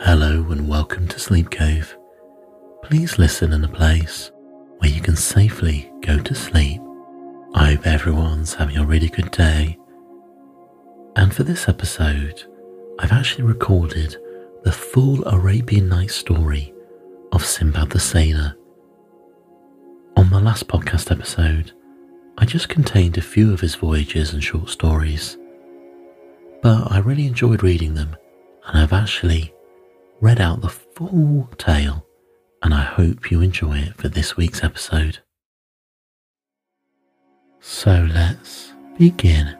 Hello and welcome to Sleep Cove. Please listen in a place where you can safely go to sleep. I hope everyone's having a really good day. And for this episode, I've actually recorded the full Arabian Night story of Sinbad the Sailor. On the last podcast episode, I just contained a few of his voyages and short stories, but I really enjoyed reading them, and I've actually read out the full tale, and I hope you enjoy it for this week's episode. So let's begin.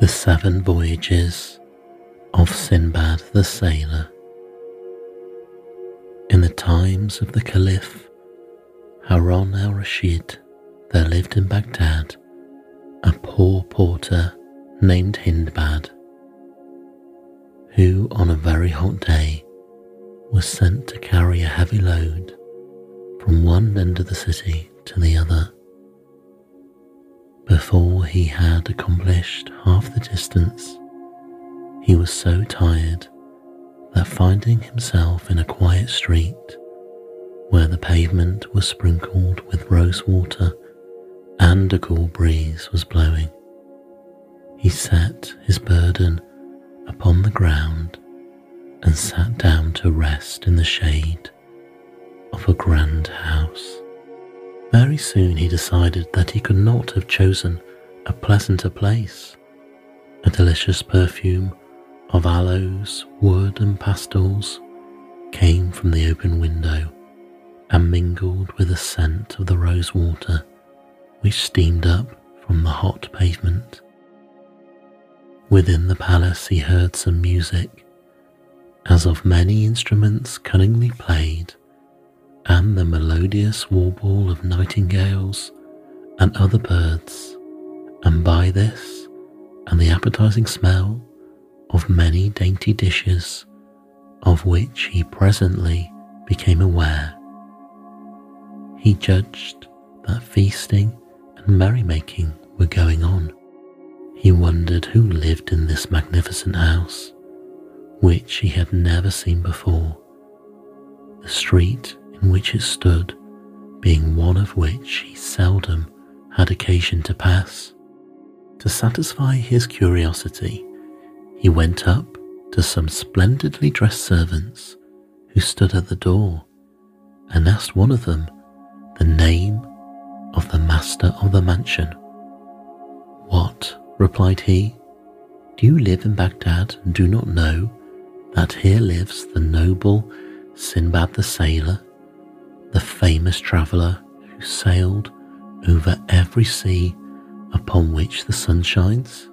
The Seven Voyages of Sinbad the Sailor. In the times of the Caliph Harun al Rashid, there lived in Baghdad a poor porter named Hindbad, who on a very hot day was sent to carry a heavy load from one end of the city to the other. Before he had accomplished half the distance, he was so tired that finding himself in a quiet street where the pavement was sprinkled with rose water and a cool breeze was blowing, he set his burden upon the ground and sat down to rest in the shade of a grand house. Very soon he decided that he could not have chosen a pleasanter place. A delicious perfume of aloes, wood, and pastils came from the open window and mingled with the scent of the rose water which steamed up from the hot pavement. Within the palace he heard some music, as of many instruments cunningly played, and the melodious warble of nightingales and other birds, and by this and the appetizing smell of many dainty dishes, of which he presently became aware, he judged that feasting and merrymaking were going on. He wondered who lived in this magnificent house, which he had never seen before, the street in which it stood being one of which he seldom had occasion to pass. To satisfy his curiosity, he went up to some splendidly dressed servants who stood at the door and asked one of them the name of the master of the mansion. What, replied he, do you live in Baghdad and do not know that here lives the noble Sinbad the sailor, the famous traveller who sailed over every sea upon which the sun shines?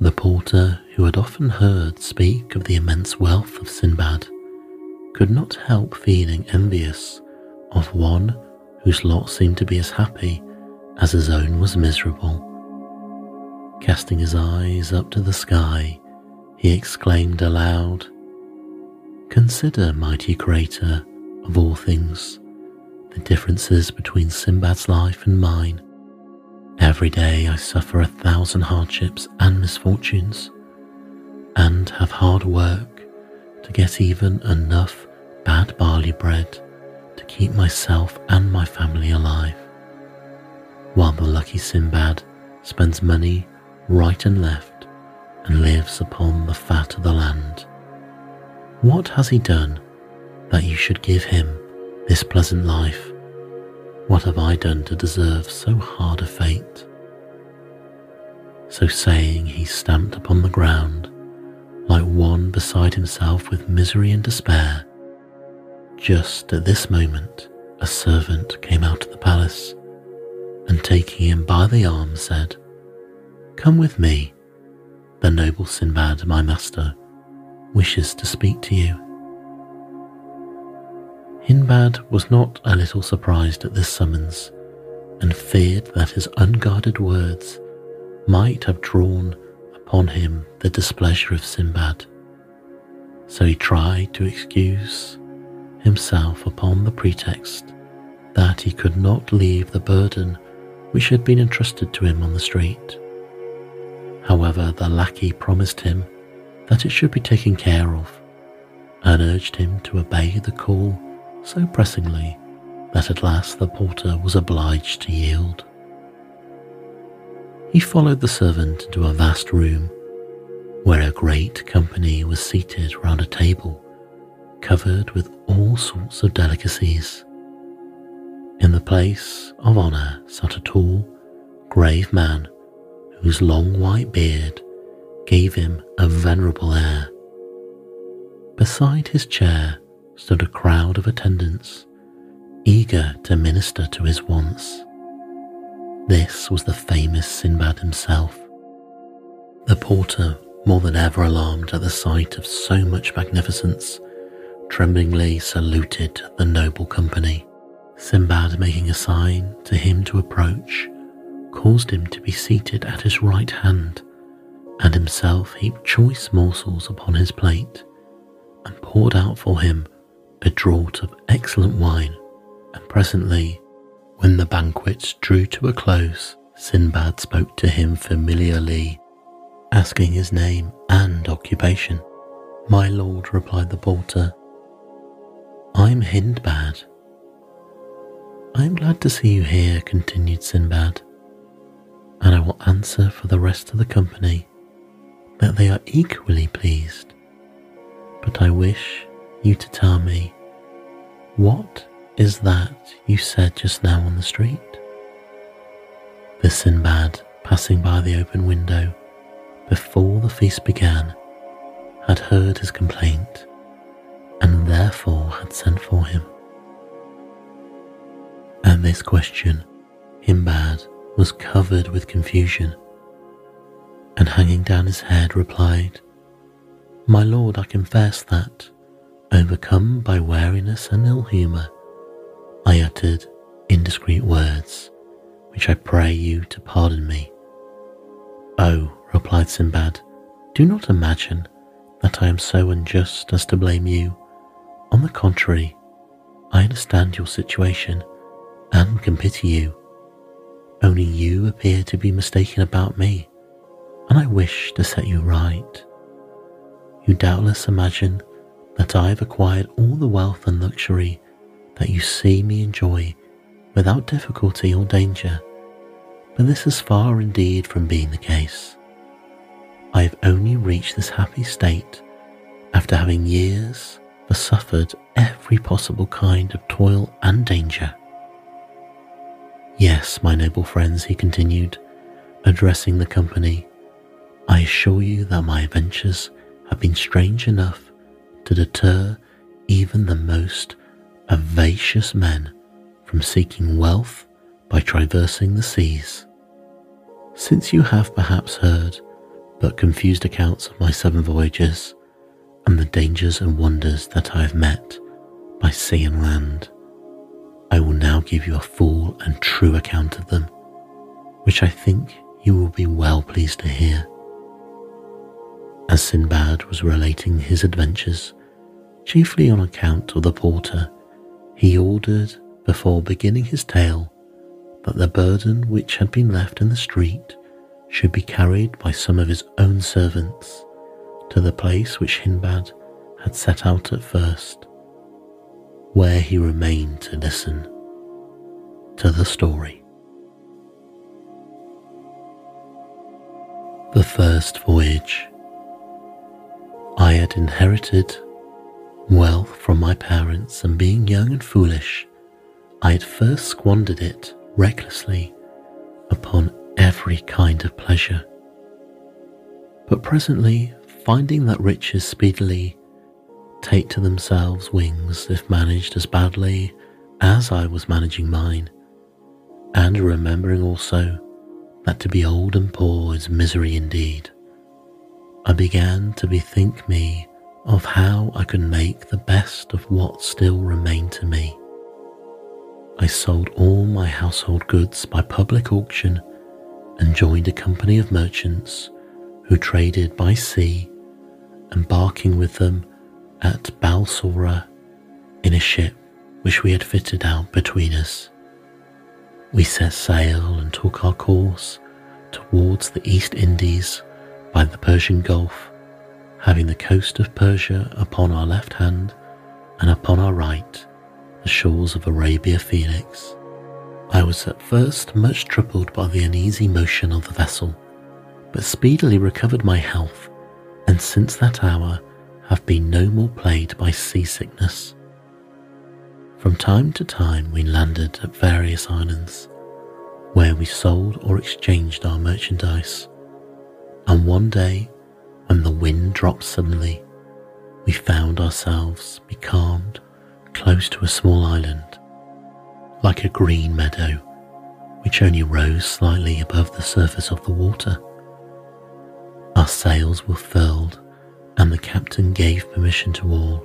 The porter, who had often heard speak of the immense wealth of Sinbad, could not help feeling envious of one whose lot seemed to be as happy as his own was miserable. Casting his eyes up to the sky, he exclaimed aloud, Consider, mighty Creator of all things, the differences between Sinbad's life and mine. Every day I suffer a thousand hardships and misfortunes, and have hard work to get even enough bad barley bread to keep myself and my family alive, while the lucky Sinbad spends money right and left and lives upon the fat of the land. What has he done that you should give him this pleasant life? What have I done to deserve so hard a fate? So saying, he stamped upon the ground like one beside himself with misery and despair just at this moment, a servant came out of the palace and taking him by the arm said, Come with me. The noble Sinbad, my master, wishes to speak to you. Hindbad was not a little surprised at this summons and feared that his unguarded words might have drawn upon him the displeasure of Sinbad. So he tried to excuse himself upon the pretext that he could not leave the burden which had been entrusted to him on the street. However, the lackey promised him that it should be taken care of, and urged him to obey the call so pressingly that at last the porter was obliged to yield. He followed the servant into a vast room where a great company was seated round a table covered with all sorts of delicacies. In the place of honour sat a tall, grave man whose long white beard gave him a venerable air. Beside his chair stood a crowd of attendants, eager to minister to his wants. This was the famous Sinbad himself. The porter, more than ever alarmed at the sight of so much magnificence, tremblingly saluted the noble company. Sinbad, making a sign to him to approach, caused him to be seated at his right hand, and himself heaped choice morsels upon his plate, and poured out for him a draught of excellent wine. And presently, when the banquet drew to a close, Sinbad spoke to him familiarly, asking his name and occupation. My lord, replied the porter, I'm Hindbad. I am glad to see you here, continued Sinbad, and I will answer for the rest of the company that they are equally pleased. But I wish you to tell me what is that you said just now on the street? The Sinbad, passing by the open window before the feast began, had heard his complaint and therefore had sent for him. At this question, Hindbad was covered with confusion, and hanging down his head replied, My lord, I confess that, overcome by weariness and ill humour, I uttered indiscreet words, which I pray you to pardon me. Oh, replied Sinbad, do not imagine that I am so unjust as to blame you on the contrary, I understand your situation and can pity you. Only you appear to be mistaken about me, and I wish to set you right. You doubtless imagine that I have acquired all the wealth and luxury that you see me enjoy without difficulty or danger, but this is far indeed from being the case. I have only reached this happy state after having years but suffered every possible kind of toil and danger. Yes, my noble friends, he continued, addressing the company, I assure you that my adventures have been strange enough to deter even the most avaricious men from seeking wealth by traversing the seas. Since you have perhaps heard but confused accounts of my seven voyages, and the dangers and wonders that I have met by sea and land. I will now give you a full and true account of them, which I think you will be well pleased to hear. As Sinbad was relating his adventures, chiefly on account of the porter, he ordered, before beginning his tale, that the burden which had been left in the street should be carried by some of his own servants to the place which Hindbad had set out at first, where he remained to listen to the story. The first voyage. I had inherited wealth from my parents, and being young and foolish, I had first squandered it recklessly upon every kind of pleasure. But presently finding that riches speedily take to themselves wings if managed as badly as I was managing mine, and remembering also that to be old and poor is misery indeed, I began to bethink me of how I could make the best of what still remained to me. I sold all my household goods by public auction and joined a company of merchants who traded by sea embarking with them at Balsora in a ship which we had fitted out between us. We set sail and took our course towards the East Indies by the Persian Gulf, having the coast of Persia upon our left hand and upon our right the shores of Arabia Felix. I was at first much troubled by the uneasy motion of the vessel, but speedily recovered my health, and since that hour have been no more plagued by seasickness. From time to time we landed at various islands, where we sold or exchanged our merchandise, and one day, when the wind dropped suddenly, we found ourselves becalmed close to a small island, like a green meadow which only rose slightly above the surface of the water. Our sails were furled, and the captain gave permission to all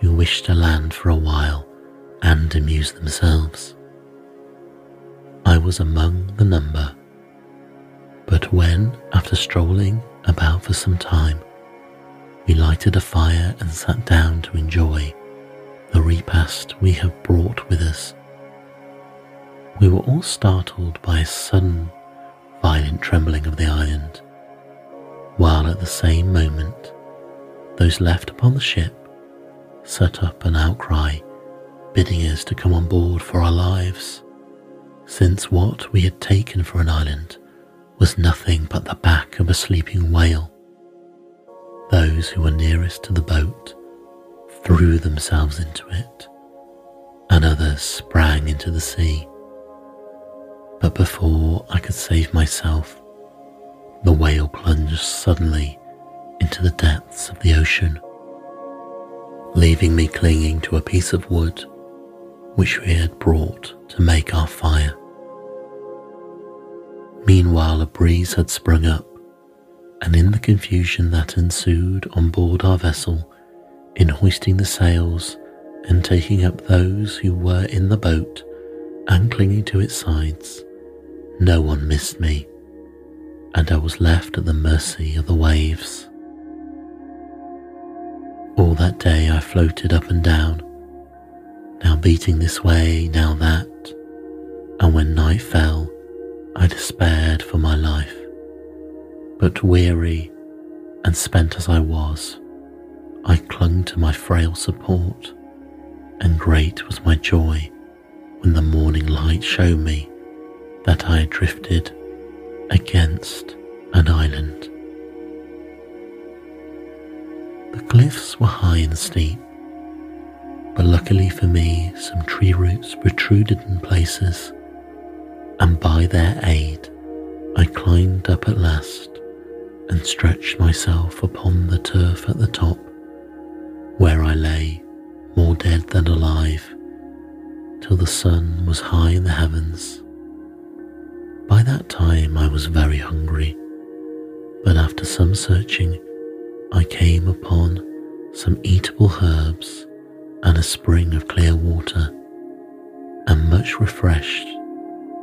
who wished to land for a while and amuse themselves. I was among the number, but when, after strolling about for some time, we lighted a fire and sat down to enjoy the repast we have brought with us. We were all startled by a sudden, violent trembling of the island, while at the same moment those left upon the ship set up an outcry bidding us to come on board for our lives, since what we had taken for an island was nothing but the back of a sleeping whale. Those who were nearest to the boat threw themselves into it, and others sprang into the sea. But before I could save myself, the whale plunged suddenly into the depths of the ocean, leaving me clinging to a piece of wood which we had brought to make our fire. Meanwhile, a breeze had sprung up, and in the confusion that ensued on board our vessel, in hoisting the sails and taking up those who were in the boat and clinging to its sides, no one missed me, and I was left at the mercy of the waves. All that day I floated up and down, now beating this way, now that, and when night fell, I despaired for my life. But weary and spent as I was, I clung to my frail support, and great was my joy when the morning light showed me that I had drifted against an island. The cliffs were high and steep, but luckily for me, some tree roots protruded in places, and by their aid, I climbed up at last and stretched myself upon the turf at the top where I lay more dead than alive till the sun was high in the heavens. By that time I was very hungry, but after some searching, I came upon some eatable herbs and a spring of clear water, and much refreshed,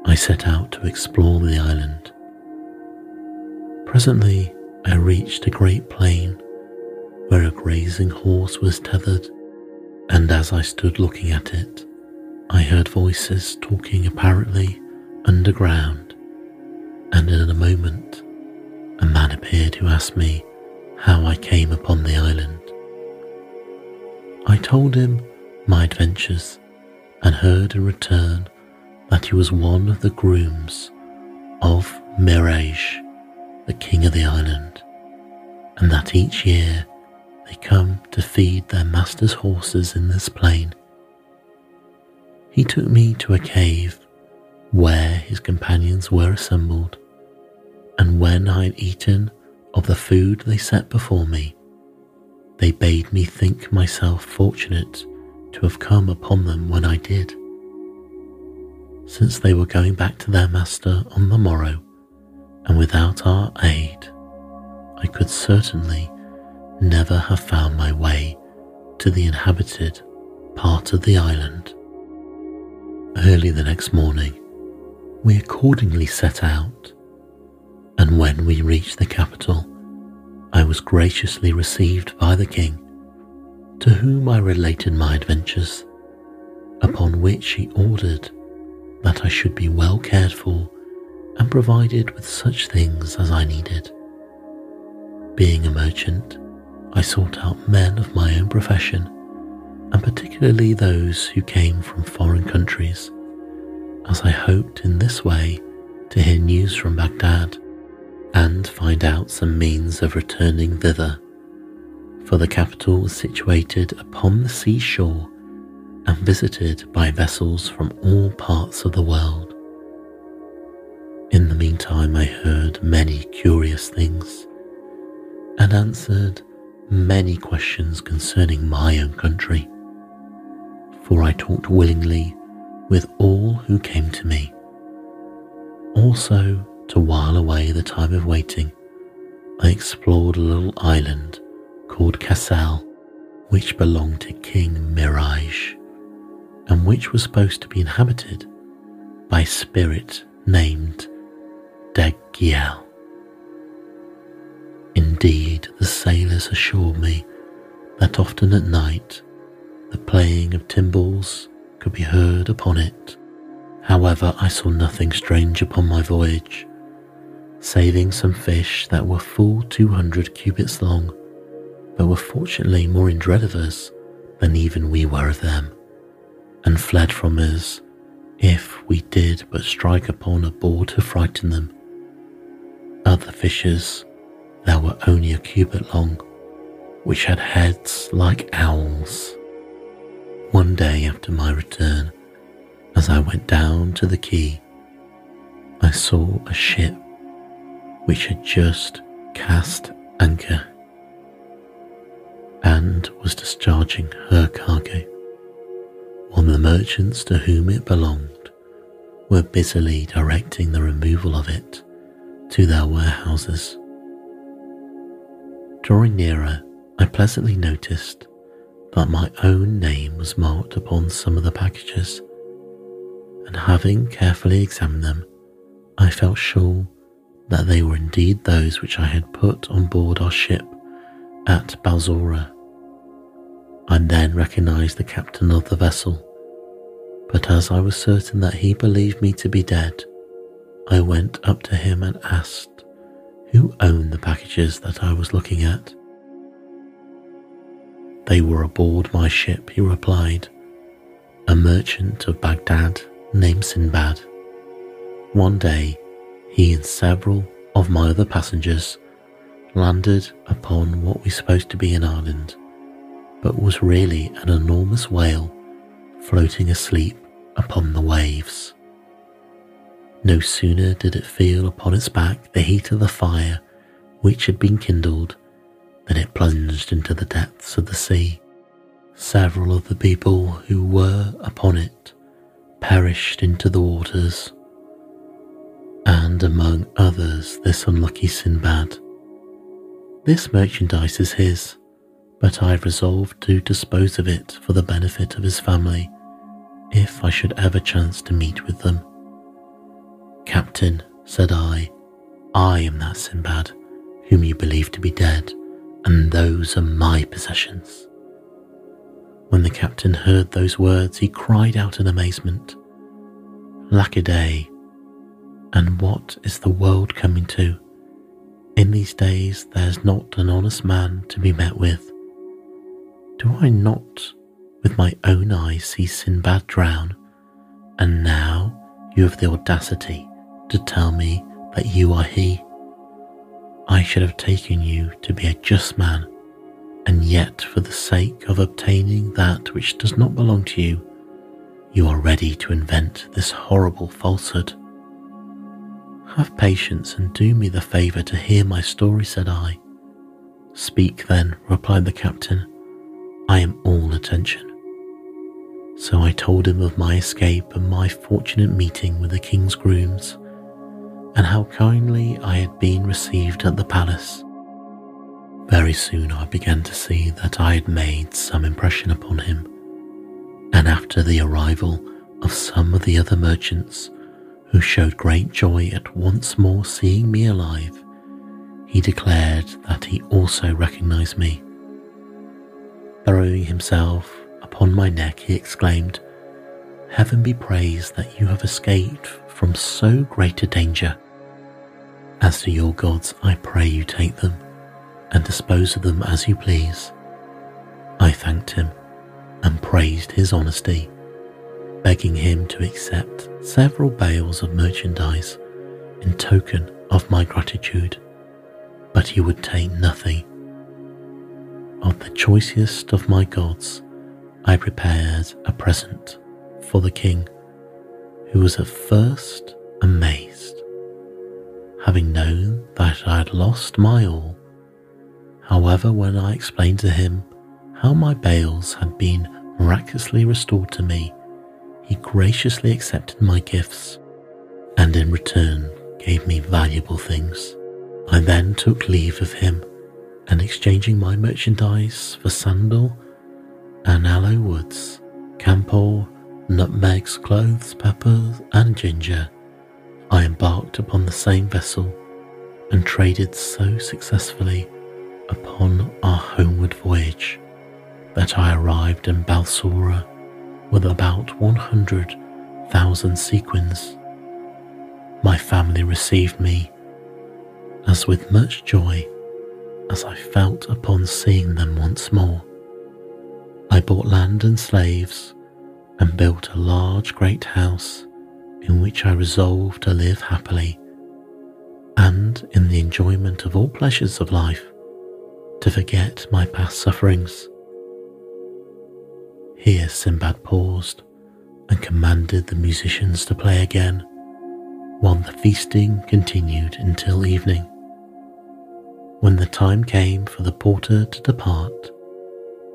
I set out to explore the island. Presently, I reached a great plain where a grazing horse was tethered, and as I stood looking at it, I heard voices talking apparently underground, and in a moment, a man appeared who asked me how I came upon the island. I told him my adventures and heard in return that he was one of the grooms of Mihrage, the king of the island, and that each year they come to feed their master's horses in this plain. He took me to a cave where his companions were assembled, and when I had eaten of the food they set before me, they bade me think myself fortunate to have come upon them when I did. Since they were going back to their master on the morrow, and without our aid, I could certainly never have found my way to the inhabited part of the island. Early the next morning, we accordingly set out, and when we reached the capital, I was graciously received by the king, to whom I related my adventures, upon which he ordered that I should be well cared for and provided with such things as I needed. Being a merchant, I sought out men of my own profession, and particularly those who came from foreign countries, as I hoped in this way to hear news from Baghdad and find out some means of returning thither, for the capital was situated upon the seashore and visited by vessels from all parts of the world. In the meantime, I heard many curious things and answered many questions concerning my own country, for I talked willingly with all who came to me. Also, to while away the time of waiting, I explored a little island called Cassel, which belonged to King Mihrage, and which was supposed to be inhabited by a spirit named Deggial. Indeed, the sailors assured me that often at night the playing of timbrels could be heard upon it. However, I saw nothing strange upon my voyage, saving some fish that were full 200 cubits long, but were fortunately more in dread of us than even we were of them, and fled from us if we did but strike upon a board to frighten them. Other fishes that were only a cubit long, which had heads like owls. One day after my return, as I went down to the quay, I saw a ship which had just cast anchor and was discharging her cargo, while the merchants to whom it belonged were busily directing the removal of it to their warehouses. Drawing nearer, I pleasantly noticed that my own name was marked upon some of the packages, and having carefully examined them, I felt sure that they were indeed those which I had put on board our ship at Balsora. I then recognized the captain of the vessel, but as I was certain that he believed me to be dead, I went up to him and asked who owned the packages that I was looking at. They were aboard my ship, he replied, a merchant of Baghdad named Sinbad. One day, he and several of my other passengers landed upon what we supposed to be an island, but was really an enormous whale floating asleep upon the waves. No sooner did it feel upon its back the heat of the fire which had been kindled than it plunged into the depths of the sea. Several of the people who were upon it perished into the waters and among others this unlucky Sinbad. This merchandise is his, but I have resolved to dispose of it for the benefit of his family if I should ever chance to meet with them. Captain, said I, I am that Sinbad whom you believe to be dead, and those are my possessions. When the captain heard those words, he cried out in amazement, Lack a day, and what is the world coming to? In these days there's not an honest man to be met with. Do I not with my own eyes see Sinbad drown, and now you have the audacity to tell me that you are he? I should have taken you to be a just man, and yet for the sake of obtaining that which does not belong to you, you are ready to invent this horrible falsehood. Have patience and do me the favour to hear my story, said I. Speak then, replied the captain. I am all attention. So I told him of my escape and my fortunate meeting with the king's grooms, and how kindly I had been received at the palace. Very soon I began to see that I had made some impression upon him, and after the arrival of some of the other merchants, who showed great joy at once more seeing me alive, he declared that he also recognized me. Throwing himself upon my neck, he exclaimed, Heaven be praised that you have escaped from so great a danger. As to your gods, I pray you take them, and dispose of them as you please. I thanked him and praised his honesty, begging him to accept several bales of merchandise in token of my gratitude, but he would take nothing. Of the choicest of my gods, I prepared a present for the king, who was at first amazed, having known that I had lost my all. However, when I explained to him how my bales had been miraculously restored to me, he graciously accepted my gifts and in return gave me valuable things. I then took leave of him and exchanging my merchandise for sandal and aloe woods, camphor, nutmegs, cloves, peppers, and ginger, I embarked upon the same vessel and traded so successfully upon our homeward voyage that I arrived in Balsora with about 100,000 sequins. My family received me as with much joy as I felt upon seeing them once more. I bought land and slaves and built a large great house in which I resolved to live happily and in the enjoyment of all pleasures of life to forget my past sufferings. Here Sinbad paused and commanded the musicians to play again, while the feasting continued until evening. When the time came for the porter to depart,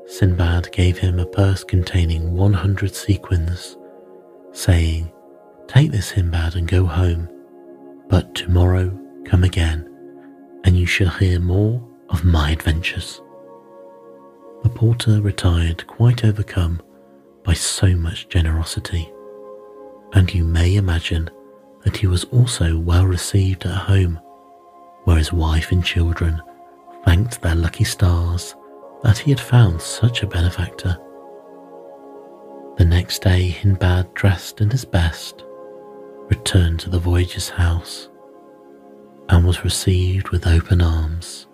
Sinbad gave him a purse containing 100 sequins, saying, Take this, Sinbad, and go home, but tomorrow come again, and you shall hear more of my adventures. The porter retired quite overcome by so much generosity, and you may imagine that he was also well received at home, where his wife and children thanked their lucky stars that he had found such a benefactor. The next day, Hindbad, dressed in his best, returned to the voyager's house and was received with open arms.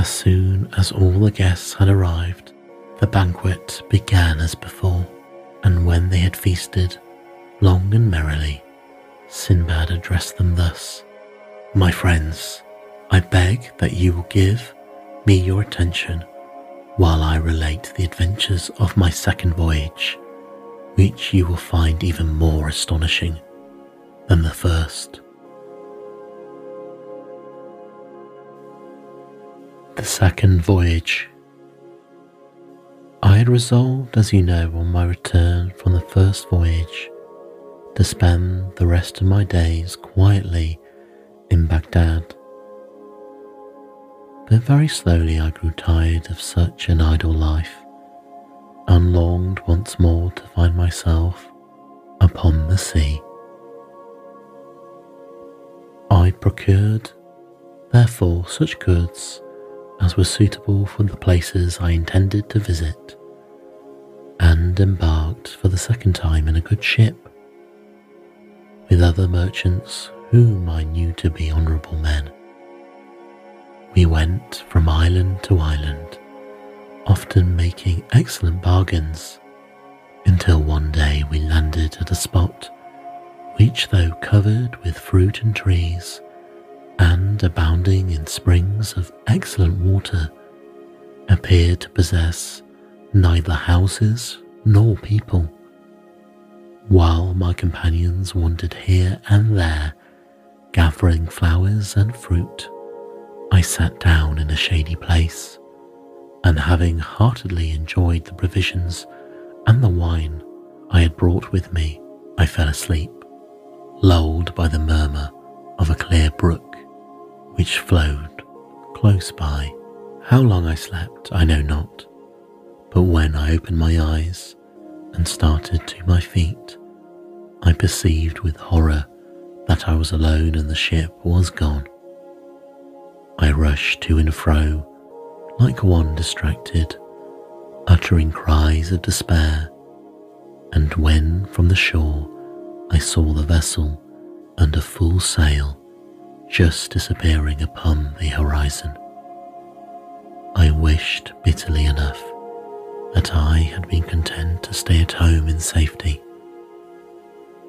As soon as all the guests had arrived, the banquet began as before, and when they had feasted long and merrily, Sinbad addressed them thus My friends, I beg that you will give me your attention while I relate the adventures of my second voyage, which you will find even more astonishing than the first. The second voyage. I had resolved, as you know, on my return from the first voyage, to spend the rest of my days quietly in Baghdad. But very slowly I grew tired of such an idle life and longed once more to find myself upon the sea. I procured, therefore, such goods as were suitable for the places I intended to visit, and embarked for the second time in a good ship, with other merchants whom I knew to be honourable men. We went from island to island, often making excellent bargains, until one day we landed at a spot which, though covered with fruit and trees, and abounding in springs of excellent water, appeared to possess neither houses nor people. While my companions wandered here and there, gathering flowers and fruit, I sat down in a shady place, and having heartily enjoyed the provisions and the wine I had brought with me, I fell asleep, lulled by the murmur of a clear brook which flowed close by. How long I slept, I know not, but when I opened my eyes and started to my feet, I perceived with horror that I was alone and the ship was gone. I rushed to and fro like one distracted, uttering cries of despair, and when from the shore I saw the vessel under full sail, just disappearing upon the horizon. I wished bitterly enough that I had been content to stay at home in safety.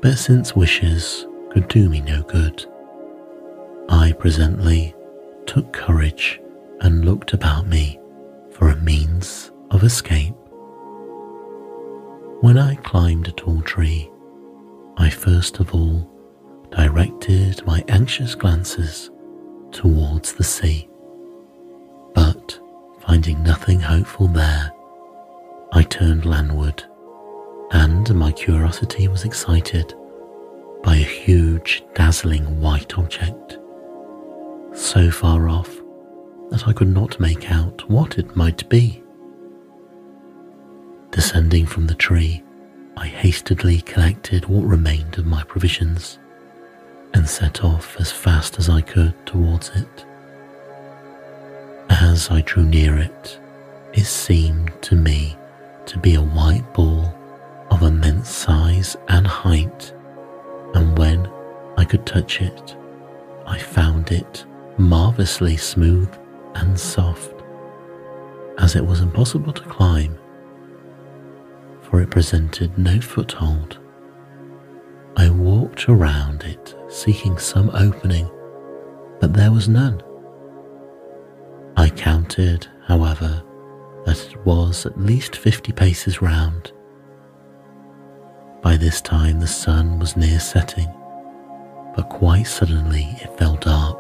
But since wishes could do me no good, I presently took courage and looked about me for a means of escape. When I climbed a tall tree, I first of all directed my anxious glances towards the sea. But finding nothing hopeful there, I turned landward, and my curiosity was excited by a huge, dazzling white object, so far off that I could not make out what it might be. Descending from the tree, I hastily collected what remained of my provisions and set off as fast as I could towards it. As I drew near it, it seemed to me to be a white ball of immense size and height, and when I could touch it, I found it marvellously smooth and soft, as it was impossible to climb, for it presented no foothold. I walked around it seeking some opening, but there was none. I counted, however, that it was at least fifty paces round. By this time the sun was near setting, but quite suddenly it fell dark.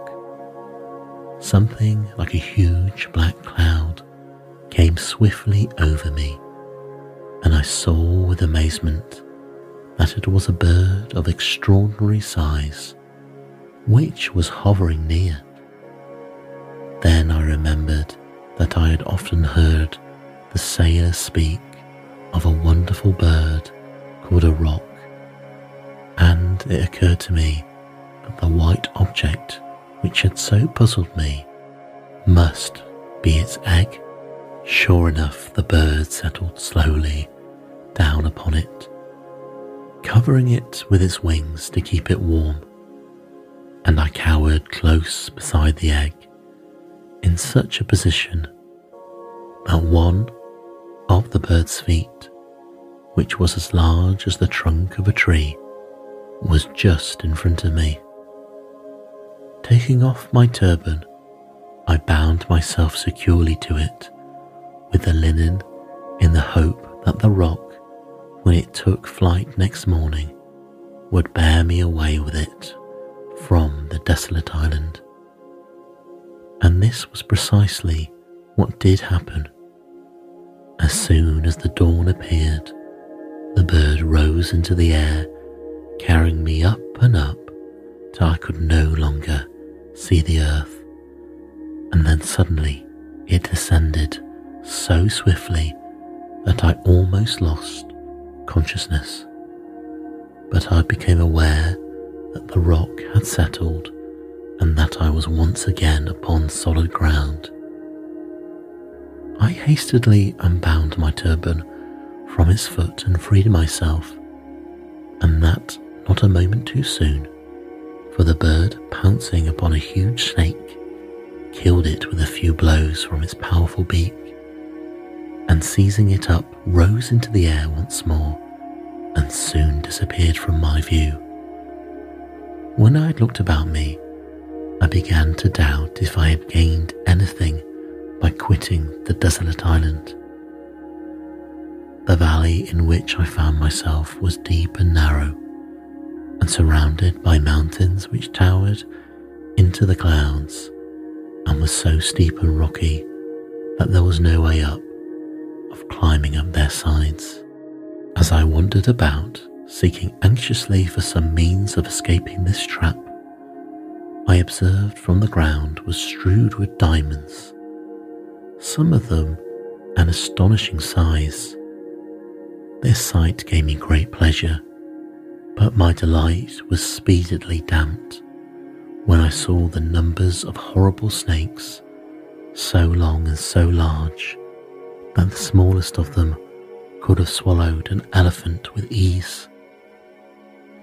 Something like a huge black cloud came swiftly over me, and I saw with amazement that it was a bird of extraordinary size, which was hovering near. Then I remembered that I had often heard the sailors speak of a wonderful bird called a roc, and it occurred to me that the white object which had so puzzled me must be its egg. Sure enough, the bird settled slowly down upon it covering it with its wings to keep it warm, and I cowered close beside the egg in such a position that one of the bird's feet, which was as large as the trunk of a tree, was just in front of me. Taking off my turban, I bound myself securely to it with the linen in the hope that the roc when it took flight next morning, would bear me away with it from the desolate island. And this was precisely what did happen. As soon as the dawn appeared, the bird rose into the air, carrying me up and up till I could no longer see the earth. And then suddenly it descended so swiftly that I almost lost consciousness, but I became aware that the roc had settled and that I was once again upon solid ground. I hastily unbound my turban from its foot and freed myself, and that not a moment too soon, for the bird, pouncing upon a huge snake, killed it with a few blows from its powerful beak and seizing it up, rose into the air once more and soon disappeared from my view. When I had looked about me, I began to doubt if I had gained anything by quitting the desolate island. The valley in which I found myself was deep and narrow, and surrounded by mountains which towered into the clouds and was so steep and rocky that there was no way up of climbing up their sides. As I wandered about, seeking anxiously for some means of escaping this trap, I observed from the ground was strewed with diamonds, some of them an astonishing size. This sight gave me great pleasure, but my delight was speedily damped when I saw the numbers of horrible snakes, so long and so large that the smallest of them could have swallowed an elephant with ease.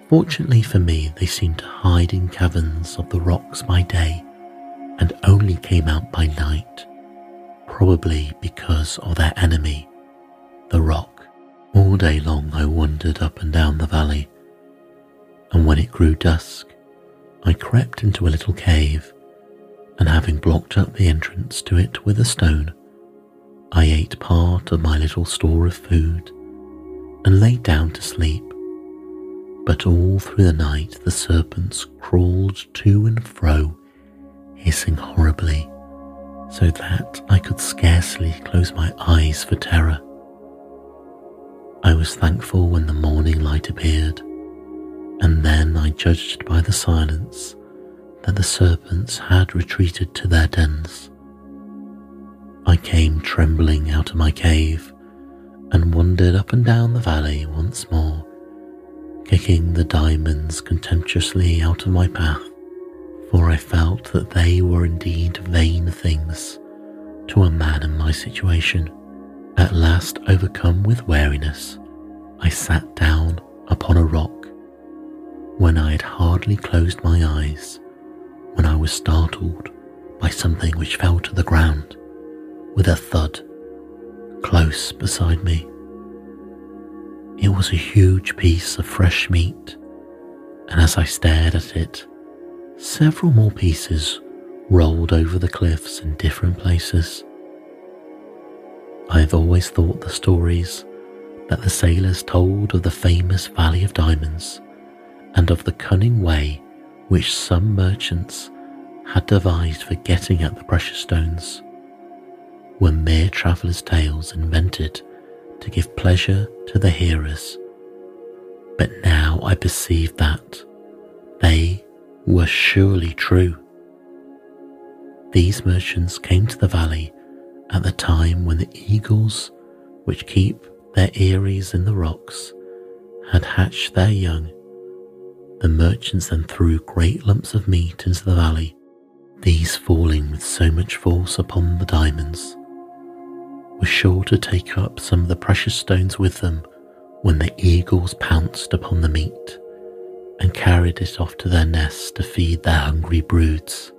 Fortunately for me, they seemed to hide in caverns of the rocks by day and only came out by night, probably because of their enemy, the roc. All day long I wandered up and down the valley, and when it grew dusk, I crept into a little cave, and having blocked up the entrance to it with a stone, I ate part of my little store of food and lay down to sleep. But all through the night the serpents crawled to and fro, hissing horribly, so that I could scarcely close my eyes for terror. I was thankful when the morning light appeared, and then I judged by the silence that the serpents had retreated to their dens. I came trembling out of my cave and wandered up and down the valley once more, kicking the diamonds contemptuously out of my path, for I felt that they were indeed vain things to a man in my situation. At last, overcome with weariness, I sat down upon a rock. When I had hardly closed my eyes, when I was startled by something which fell to the ground with a thud close beside me. It was a huge piece of fresh meat, and as I stared at it, several more pieces rolled over the cliffs in different places. I have always thought the stories that the sailors told of the famous Valley of Diamonds and of the cunning way which some merchants had devised for getting at the precious stones were mere travellers' tales invented to give pleasure to the hearers. But now I perceive that they were surely true. These merchants came to the valley at the time when the eagles, which keep their eyries in the rocks, had hatched their young. The merchants then threw great lumps of meat into the valley, these falling with so much force upon the diamonds were sure to take up some of the precious stones with them when the eagles pounced upon the meat and carried it off to their nests to feed their hungry broods.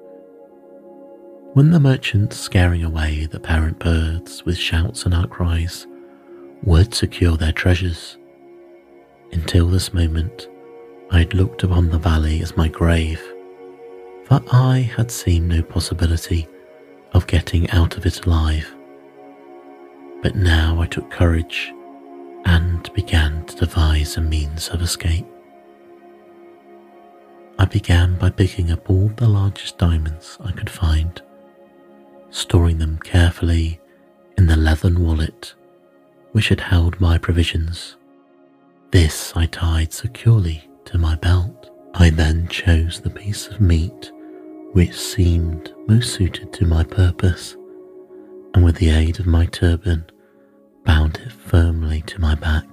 When the merchants, scaring away the parent birds with shouts and outcries, would secure their treasures, until this moment I had looked upon the valley as my grave, for I had seen no possibility of getting out of it alive. But now I took courage and began to devise a means of escape. I began by picking up all the largest diamonds I could find, storing them carefully in the leathern wallet which had held my provisions. This I tied securely to my belt. I then chose the piece of meat which seemed most suited to my purpose and with the aid of my turban, bound it firmly to my back.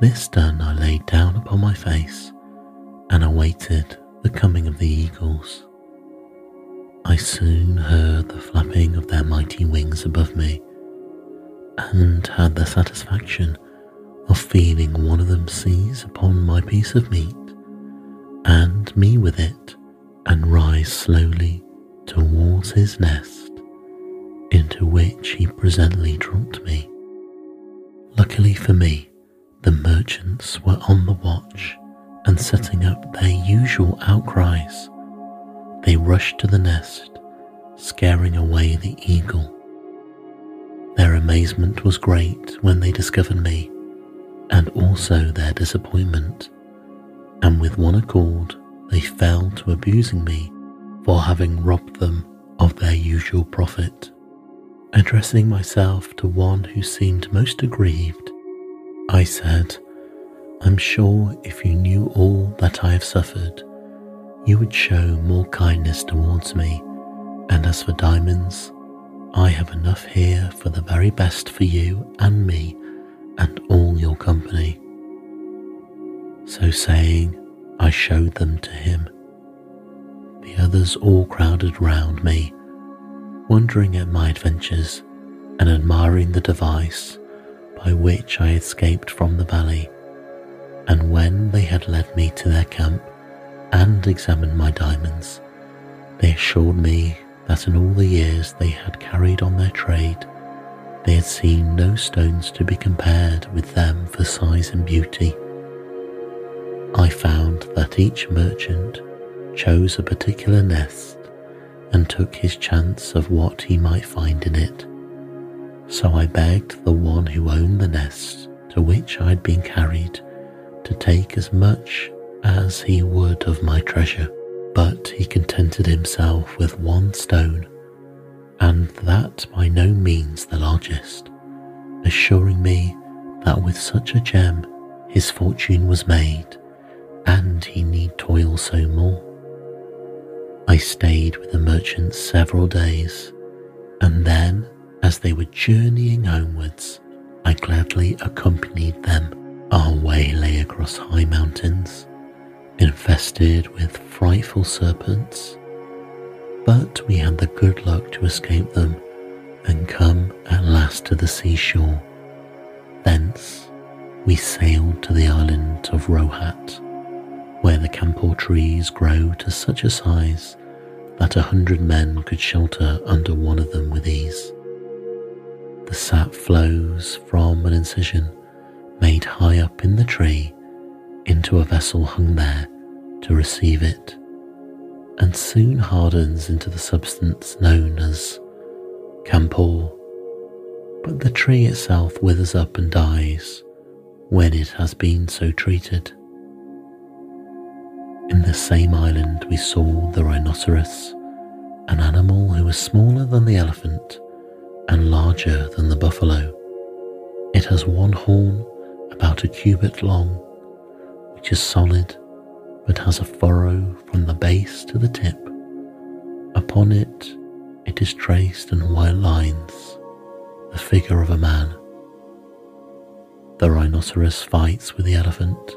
This done, I laid down upon my face and awaited the coming of the eagles. I soon heard the flapping of their mighty wings above me and had the satisfaction of feeling one of them seize upon my piece of meat and me with it and rise slowly towards his nest into which he presently dropped me. Luckily for me, the merchants were on the watch and setting up their usual outcries. They rushed to the nest, scaring away the eagle. Their amazement was great when they discovered me, and also their disappointment, and with one accord they fell to abusing me for having robbed them of their usual profit. Addressing myself to one who seemed most aggrieved, I said, I'm sure if you knew all that I have suffered, you would show more kindness towards me. And as for diamonds, I have enough here for the very best for you and me and all your company. So saying, I showed them to him. The others all crowded round me wondering at my adventures and admiring the device by which I escaped from the valley. And when they had led me to their camp and examined my diamonds, they assured me that in all the years they had carried on their trade, they had seen no stones to be compared with them for size and beauty. I found that each merchant chose a particular nest and took his chance of what he might find in it. So I begged the one who owned the nest to which I had been carried to take as much as he would of my treasure, but he contented himself with one stone, and that by no means the largest, assuring me that with such a gem his fortune was made and he need toil so more. I stayed with the merchants several days, and then, as they were journeying homewards, I gladly accompanied them. Our way lay across high mountains, infested with frightful serpents, but we had the good luck to escape them and come at last to the seashore. Thence we sailed to the island of Rohat where the camphor trees grow to such a size that a hundred men could shelter under one of them with ease. The sap flows from an incision made high up in the tree into a vessel hung there to receive it, and soon hardens into the substance known as camphor. But the tree itself withers up and dies when it has been so treated. In the same island, we saw the rhinoceros, an animal who was smaller than the elephant and larger than the buffalo. It has one horn about a cubit long, which is solid but has a furrow from the base to the tip. Upon it, it is traced in white lines, the figure of a man. The rhinoceros fights with the elephant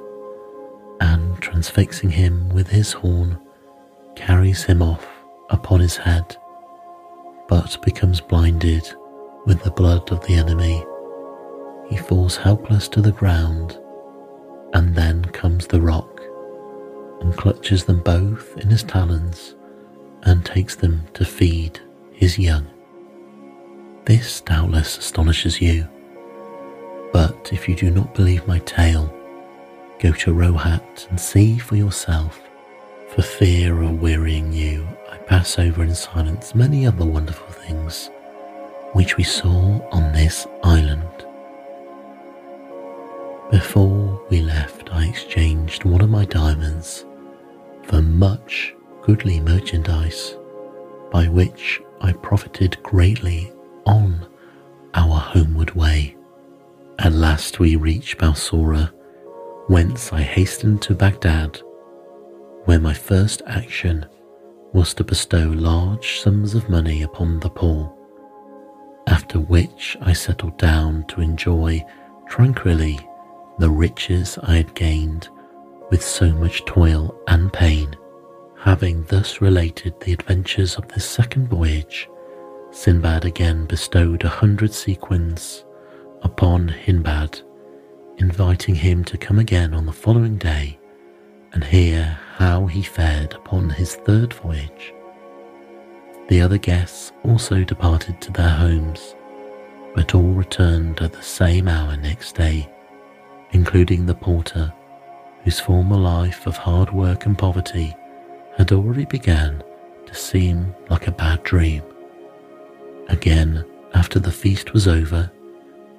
transfixing him with his horn, carries him off upon his head, but becomes blinded with the blood of the enemy. He falls helpless to the ground, and then comes the roc and clutches them both in his talons and takes them to feed his young. This doubtless astonishes you, but if you do not believe my tale, Go to Rohat and see for yourself. For fear of wearying you, I pass over in silence many other wonderful things which we saw on this island. Before we left, I exchanged one of my diamonds for much goodly merchandise, by which I profited greatly on our homeward way. At last we reached Balsora whence I hastened to Baghdad, where my first action was to bestow large sums of money upon the poor, after which I settled down to enjoy tranquilly the riches I had gained with so much toil and pain. Having thus related the adventures of this second voyage, Sinbad again bestowed a hundred sequins upon Hindbad inviting him to come again on the following day and hear how he fared upon his third voyage. The other guests also departed to their homes, but all returned at the same hour next day, including the porter, whose former life of hard work and poverty had already begun to seem like a bad dream. Again, after the feast was over,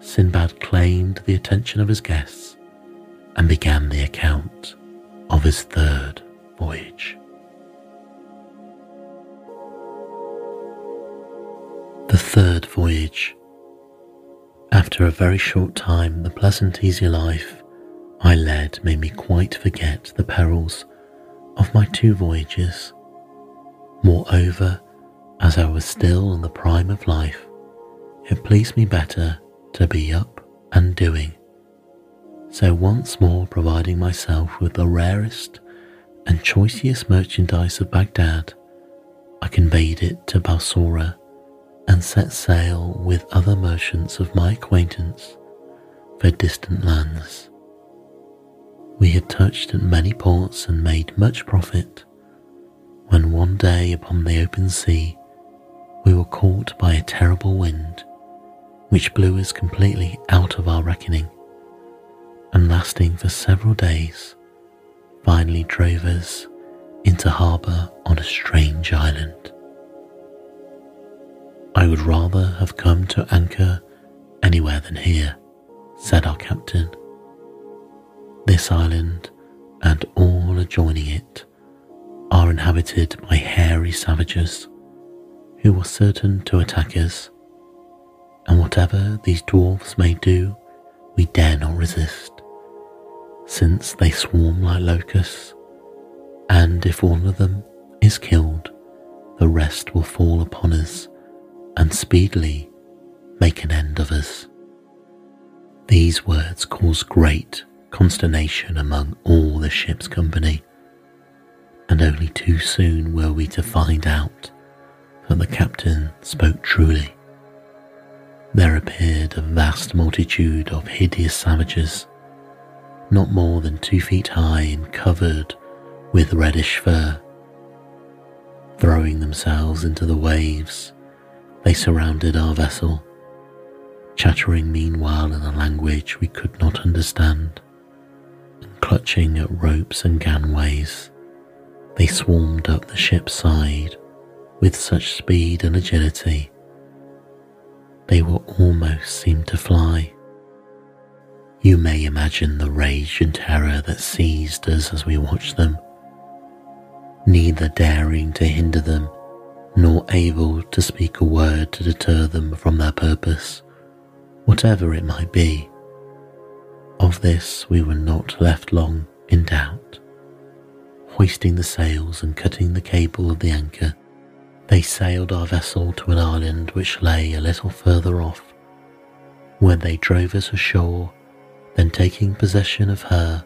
Sinbad claimed the attention of his guests and began the account of his third voyage. The third voyage. After a very short time, the pleasant, easy life I led made me quite forget the perils of my two voyages. Moreover, as I was still in the prime of life, it pleased me better to be up and doing. So once more providing myself with the rarest and choicest merchandise of Baghdad, I conveyed it to Balsora and set sail with other merchants of my acquaintance for distant lands. We had touched at many ports and made much profit, when one day upon the open sea we were caught by a terrible wind which blew us completely out of our reckoning and lasting for several days finally drove us into harbour on a strange island. I would rather have come to anchor anywhere than here, said our captain. This island and all adjoining it are inhabited by hairy savages who are certain to attack us, and whatever these dwarfs may do, we dare not resist, since they swarm like locusts, and if one of them is killed, the rest will fall upon us and speedily make an end of us. These words caused great consternation among all the ship's company, and only too soon were we to find out that the captain spoke truly. There appeared a vast multitude of hideous savages, not more than two feet high and covered with reddish fur. Throwing themselves into the waves, they surrounded our vessel, chattering meanwhile in a language we could not understand, and clutching at ropes and gangways, they swarmed up the ship's side with such speed and agility they will almost seem to fly. You may imagine the rage and terror that seized us as we watched them, neither daring to hinder them nor able to speak a word to deter them from their purpose, whatever it might be. Of this we were not left long in doubt. Hoisting the sails and cutting the cable of the anchor, they sailed our vessel to an island which lay a little further off, where they drove us ashore, then taking possession of her,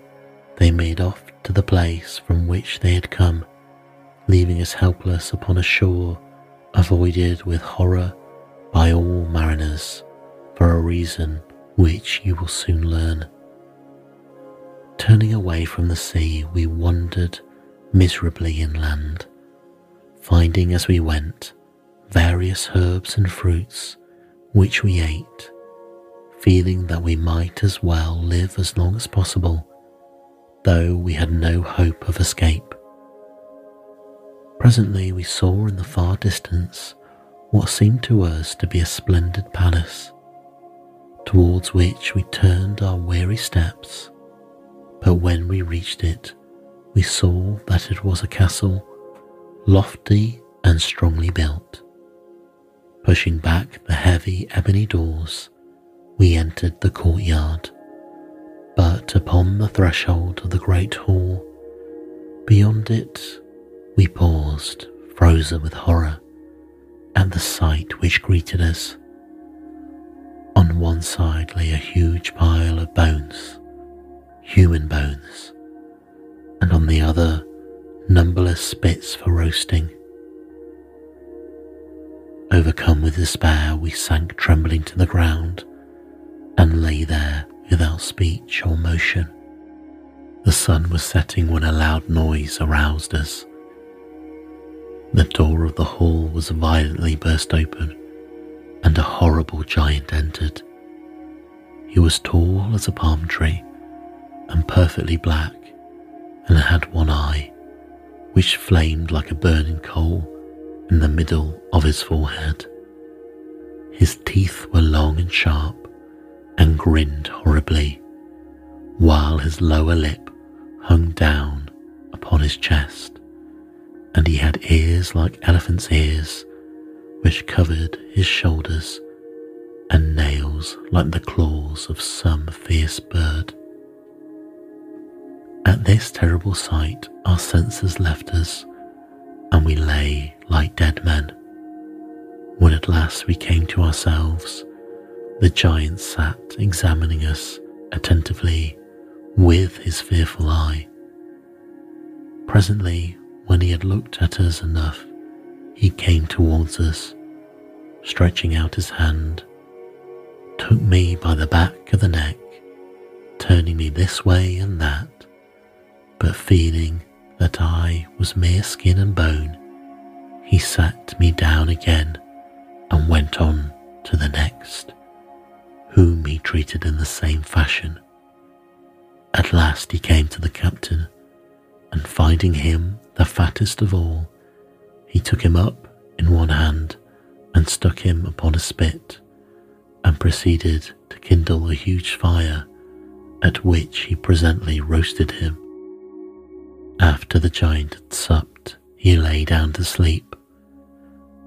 they made off to the place from which they had come leaving us helpless upon a shore avoided with horror by all mariners for a reason which you will soon learn. Turning away from the sea, we wandered miserably inland, finding as we went various herbs and fruits which we ate, feeling that we might as well live as long as possible, though we had no hope of escape. Presently we saw in the far distance what seemed to us to be a splendid palace, towards which we turned our weary steps. But when we reached it, we saw that it was a castle, lofty and strongly built. Pushing back the heavy ebony doors, we entered the courtyard. But upon the threshold of the great hall, beyond it we paused, frozen with horror, at the sight which greeted us. On one side lay a huge pile of bones, human bones, and on the other, numberless spits for roasting. Overcome with despair, we sank trembling to the ground and lay there without speech or motion. The sun was setting when a loud noise aroused us. The door of the hall was violently burst open, and a horrible giant entered. He was tall as a palm tree and perfectly black, and had one eye, which flamed like a burning coal in the middle of his forehead. His teeth were long and sharp and grinned horribly, while his lower lip hung down upon his chest and he had ears like elephant's ears, which covered his shoulders, and nails like the claws of some fierce bird. At this terrible sight, our senses left us, and we lay like dead men. When at last we came to ourselves, the giant sat examining us attentively with his fearful eye. Presently when he had looked at us enough, he came towards us, stretching out his hand, took me by the back of the neck, turning me this way and that, but feeling that I was mere skin and bone, he sat me down again and went on to the next, whom he treated in the same fashion. At last he came to the captain, and finding him the fattest of all, he took him up in one hand and stuck him upon a spit, and proceeded to kindle a huge fire, at which he presently roasted him. After the giant had supped, he lay down to sleep,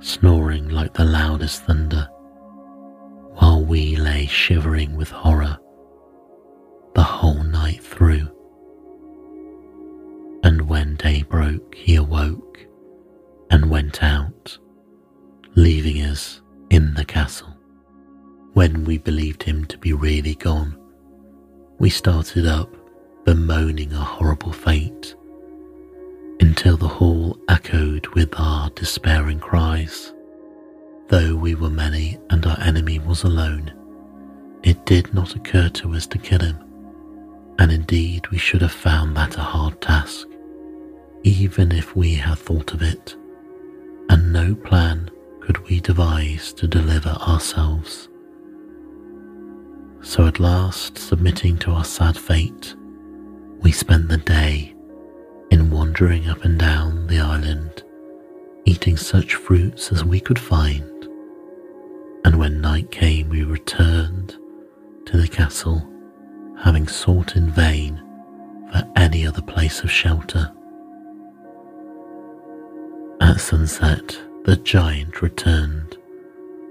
snoring like the loudest thunder, while we lay shivering with horror the whole night through. And when day broke, he awoke and went out, leaving us in the castle. When we believed him to be really gone, we started up, bemoaning our horrible fate, until the hall echoed with our despairing cries. Though we were many and our enemy was alone, it did not occur to us to kill him, and indeed we should have found that a hard task, even if we had thought of it and no plan could we devise to deliver ourselves. So at last, submitting to our sad fate, we spent the day in wandering up and down the island, eating such fruits as we could find. And when night came, we returned to the castle, having sought in vain for any other place of shelter. At sunset, the giant returned,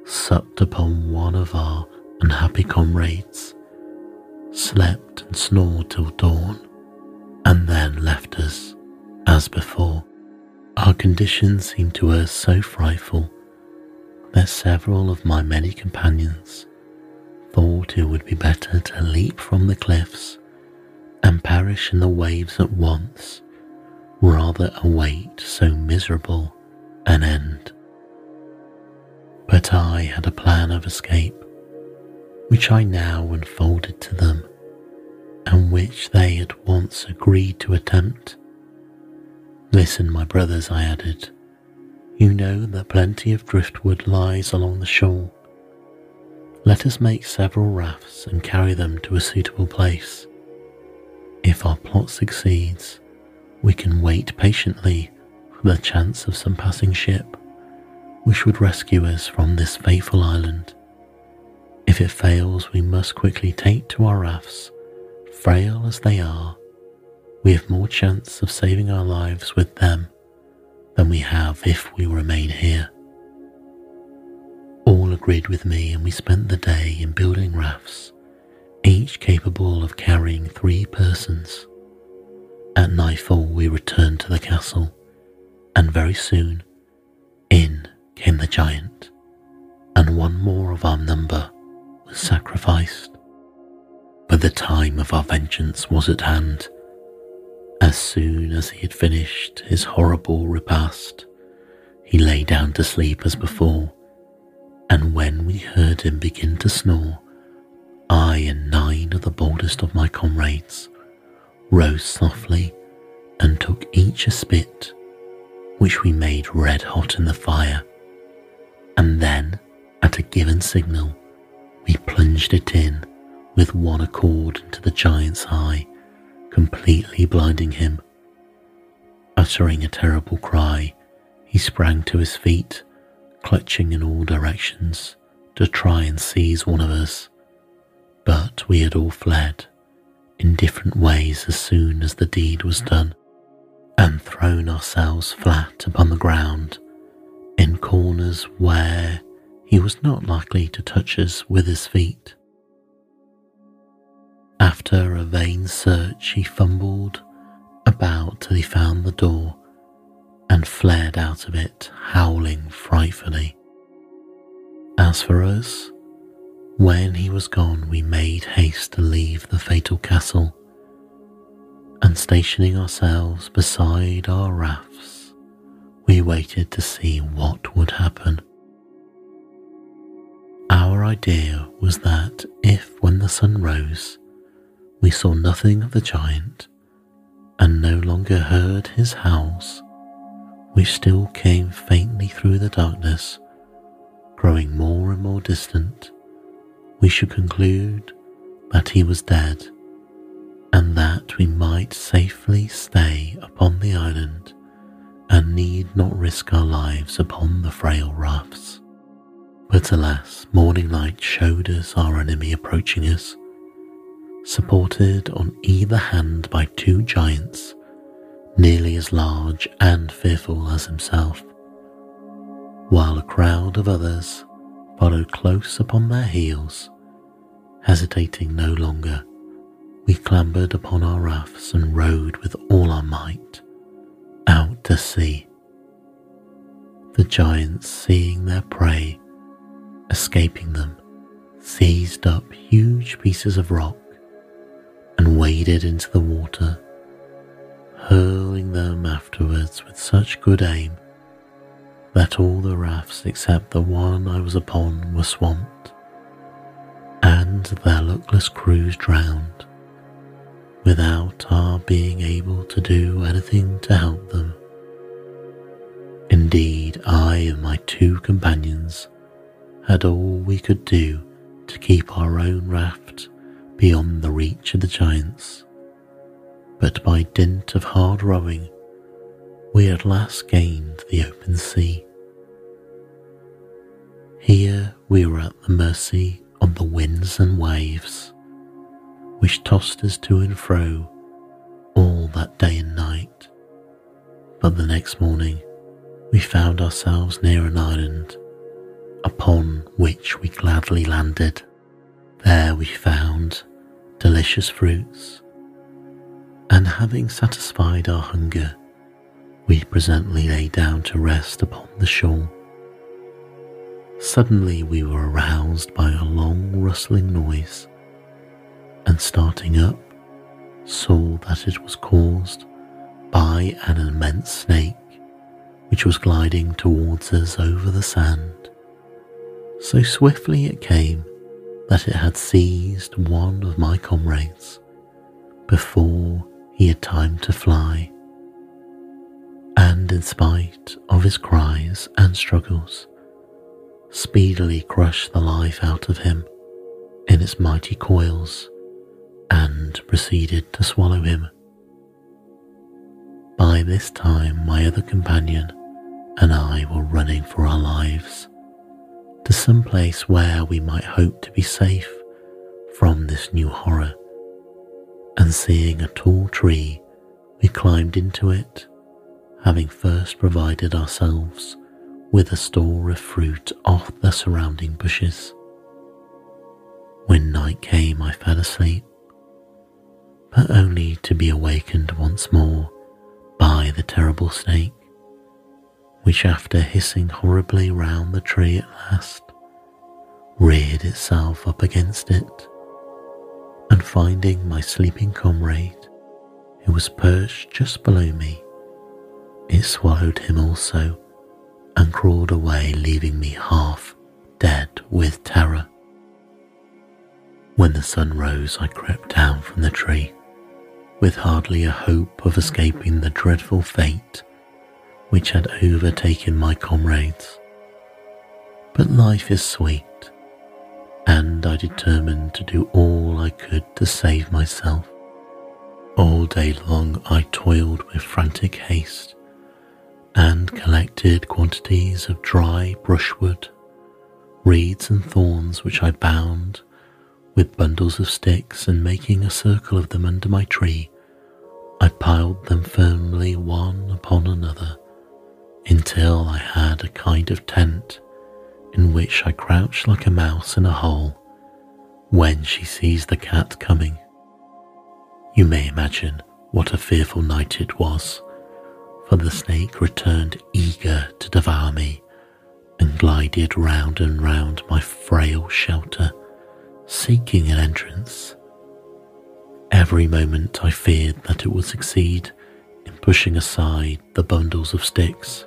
supped upon one of our unhappy comrades, slept and snored till dawn, and then left us as before. Our condition seemed to us so frightful that several of my many companions thought it would be better to leap from the cliffs and perish in the waves at once rather await so miserable an end. But I had a plan of escape, which I now unfolded to them, and which they at once agreed to attempt. Listen, my brothers, I added, you know that plenty of driftwood lies along the shore. Let us make several rafts and carry them to a suitable place. If our plot succeeds, we can wait patiently for the chance of some passing ship which would rescue us from this fateful island. If it fails, we must quickly take to our rafts, frail as they are. We have more chance of saving our lives with them than we have if we remain here. All agreed with me, and we spent the day in building rafts, each capable of carrying three persons. At nightfall, we returned to the castle, and very soon in came the giant, and one more of our number was sacrificed. But the time of our vengeance was at hand. As soon as he had finished his horrible repast, he lay down to sleep as before, and when we heard him begin to snore, I and nine of the boldest of my comrades rose softly and took each a spit, which we made red hot in the fire, and then, at a given signal, we plunged it in with one accord into the giant's eye, completely blinding him. Uttering a terrible cry, he sprang to his feet, clutching in all directions to try and seize one of us, but we had all fled in different ways as soon as the deed was done, and thrown ourselves flat upon the ground in corners where he was not likely to touch us with his feet. After a vain search, he fumbled about till he found the door and fled out of it, howling frightfully. As for us, when he was gone, we made haste to leave the fatal castle, and stationing ourselves beside our rafts, we waited to see what would happen. Our idea was that if, when the sun rose, we saw nothing of the giant and no longer heard his howls, we still came faintly through the darkness growing more and more distant, we should conclude that he was dead and that we might safely stay upon the island and need not risk our lives upon the frail rafts. But alas, morning light showed us our enemy approaching us, supported on either hand by two giants nearly as large and fearful as himself, while a crowd of others followed close upon their heels. Hesitating no longer, we clambered upon our rafts and rowed with all our might out to sea. The giants, seeing their prey escaping them, seized up huge pieces of rock and waded into the water hurling them afterwards with such good aim that all the rafts except the one I was upon were swamped, and their luckless crews drowned, without our being able to do anything to help them. Indeed, I and my two companions had all we could do to keep our own raft beyond the reach of the giants but by dint of hard rowing, we at last gained the open sea. Here we were at the mercy of the winds and waves, which tossed us to and fro all that day and night. But the next morning, we found ourselves near an island upon which we gladly landed. There we found delicious fruits and having satisfied our hunger, we presently lay down to rest upon the shore. Suddenly we were aroused by a long rustling noise, and starting up, saw that it was caused by an immense snake which was gliding towards us over the sand. So swiftly it came that it had seized one of my comrades before he had time to fly. And in spite of his cries and struggles, speedily crushed the life out of him in its mighty coils and proceeded to swallow him. By this time, my other companion and I were running for our lives to some place where we might hope to be safe from this new horror and seeing a tall tree, we climbed into it, having first provided ourselves with a store of fruit off the surrounding bushes. When night came, I fell asleep, but only to be awakened once more by the terrible snake, which, after hissing horribly round the tree at last, reared itself up against it and finding my sleeping comrade, who was perched just below me, it swallowed him also and crawled away, leaving me half dead with terror. When the sun rose, I crept down from the tree with hardly a hope of escaping the dreadful fate which had overtaken my comrades. But life is sweet, and I determined to do all I could to save myself. All day long I toiled with frantic haste and collected quantities of dry brushwood, reeds, and thorns which I bound with bundles of sticks and making a circle of them under my tree, I piled them firmly one upon another until I had a kind of tent in which I crouched like a mouse in a hole when she sees the cat coming. You may imagine what a fearful night it was, for the snake returned eager to devour me and glided round and round my frail shelter, seeking an entrance. Every moment I feared that it would succeed in pushing aside the bundles of sticks,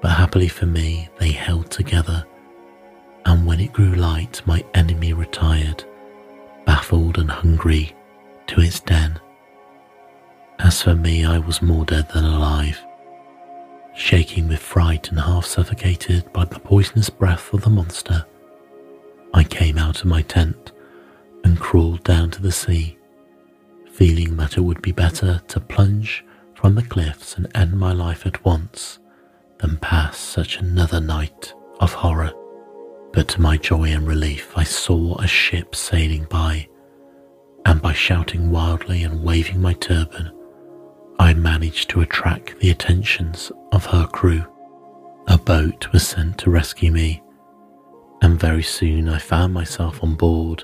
but happily for me, they held together and when it grew light, my enemy retired, baffled and hungry, to its den. As for me, I was more dead than alive. Shaking with fright and half suffocated by the poisonous breath of the monster, I came out of my tent and crawled down to the sea, feeling that it would be better to plunge from the cliffs and end my life at once than pass such another night of horror. But to my joy and relief, I saw a ship sailing by, and by shouting wildly and waving my turban, I managed to attract the attentions of her crew. A boat was sent to rescue me, and very soon I found myself on board,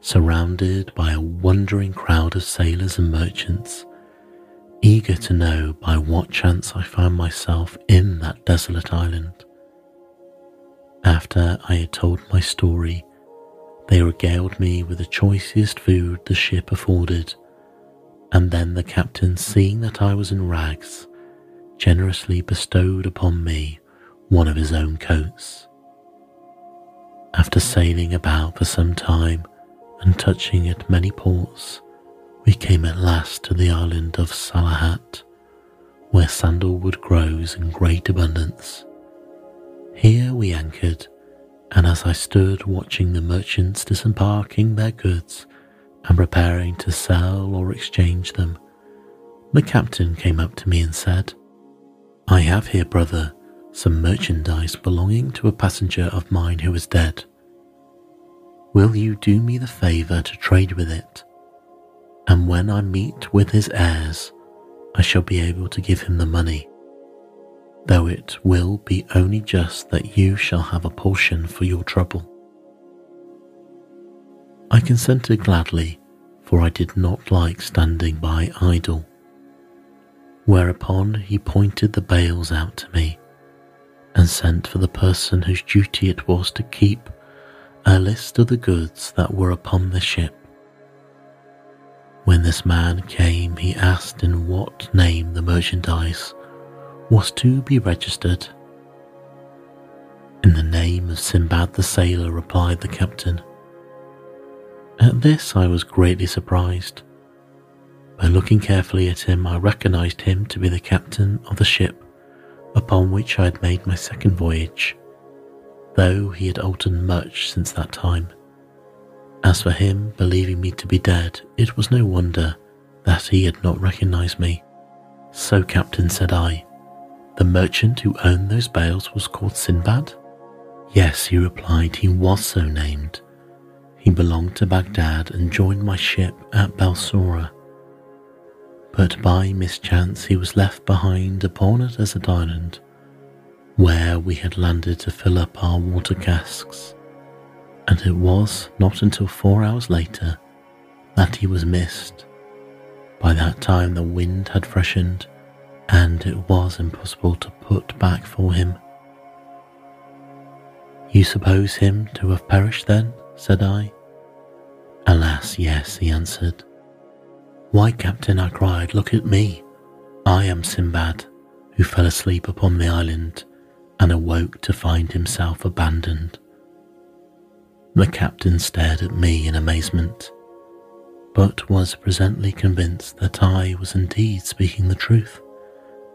surrounded by a wondering crowd of sailors and merchants, eager to know by what chance I found myself in that desolate island. After I had told my story, they regaled me with the choicest food the ship afforded, and then the captain, seeing that I was in rags, generously bestowed upon me one of his own coats. After sailing about for some time and touching at many ports, we came at last to the island of Salahat, where sandalwood grows in great abundance. Here we anchored, and as I stood watching the merchants disembarking their goods and preparing to sell or exchange them, the captain came up to me and said, I have here, brother, some merchandise belonging to a passenger of mine who is dead. Will you do me the favour to trade with it? And when I meet with his heirs, I shall be able to give him the money though it will be only just that you shall have a portion for your trouble. I consented gladly, for I did not like standing by idle. Whereupon he pointed the bales out to me and sent for the person whose duty it was to keep a list of the goods that were upon the ship. When this man came, he asked in what name the merchandise was to be registered. In the name of Sinbad the sailor, replied the captain. At this I was greatly surprised. By looking carefully at him, I recognized him to be the captain of the ship upon which I had made my second voyage, though he had altered much since that time. As for him, believing me to be dead, it was no wonder that he had not recognized me. So, Captain, said I, the merchant who owned those bales was called Sinbad? Yes, he replied, he was so named. He belonged to Baghdad and joined my ship at Balsora. But by mischance he was left behind upon it as a desert island, where we had landed to fill up our water casks, and it was not until four hours later that he was missed. By that time the wind had freshened, and it was impossible to put back for him. You suppose him to have perished then? said I. Alas, yes, he answered. Why, Captain, I cried, look at me. I am Sinbad, who fell asleep upon the island and awoke to find himself abandoned. The captain stared at me in amazement, but was presently convinced that I was indeed speaking the truth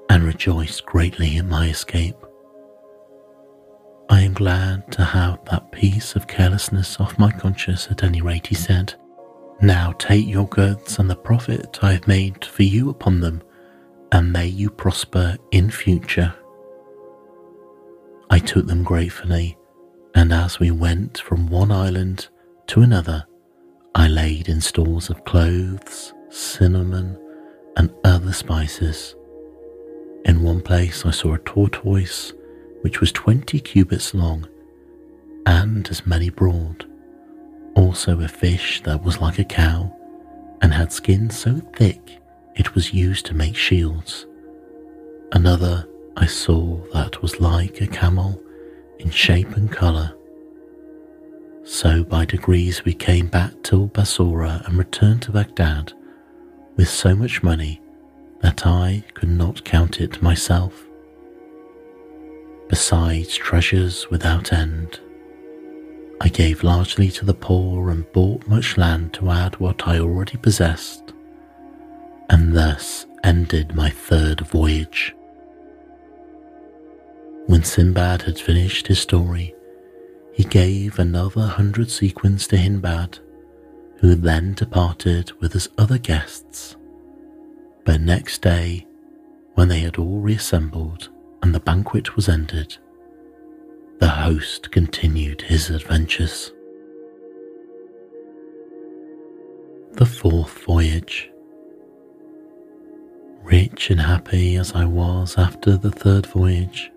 and rejoiced greatly in my escape. I am glad to have that piece of carelessness off my conscience at any rate, he said. Now take your goods and the profit I have made for you upon them, and may you prosper in future. I took them gratefully, and as we went from one island to another, I laid in stores of clothes, cinnamon, and other spices in one place, I saw a tortoise which was 20 cubits long and as many broad. Also, a fish that was like a cow and had skin so thick it was used to make shields. Another I saw that was like a camel in shape and colour. So by degrees we came back to Balsora and returned to Baghdad with so much money that I could not count it myself. Besides treasures without end, I gave largely to the poor and bought much land to add what I already possessed, and thus ended my third voyage. When Sinbad had finished his story, he gave another hundred sequins to Hindbad, who then departed with his other guests. But next day, when they had all reassembled and the banquet was ended, the host continued his adventures. The Fourth Voyage Rich and happy as I was after the third voyage,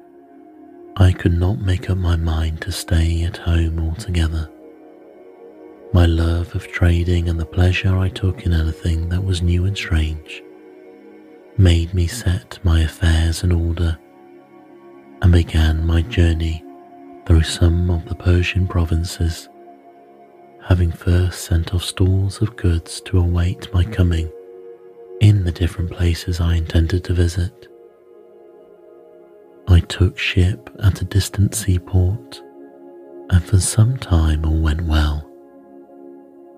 I could not make up my mind to stay at home altogether. My love of trading and the pleasure I took in anything that was new and strange made me set my affairs in order and began my journey through some of the Persian provinces, having first sent off stores of goods to await my coming in the different places I intended to visit. I took ship at a distant seaport, and for some time all went well.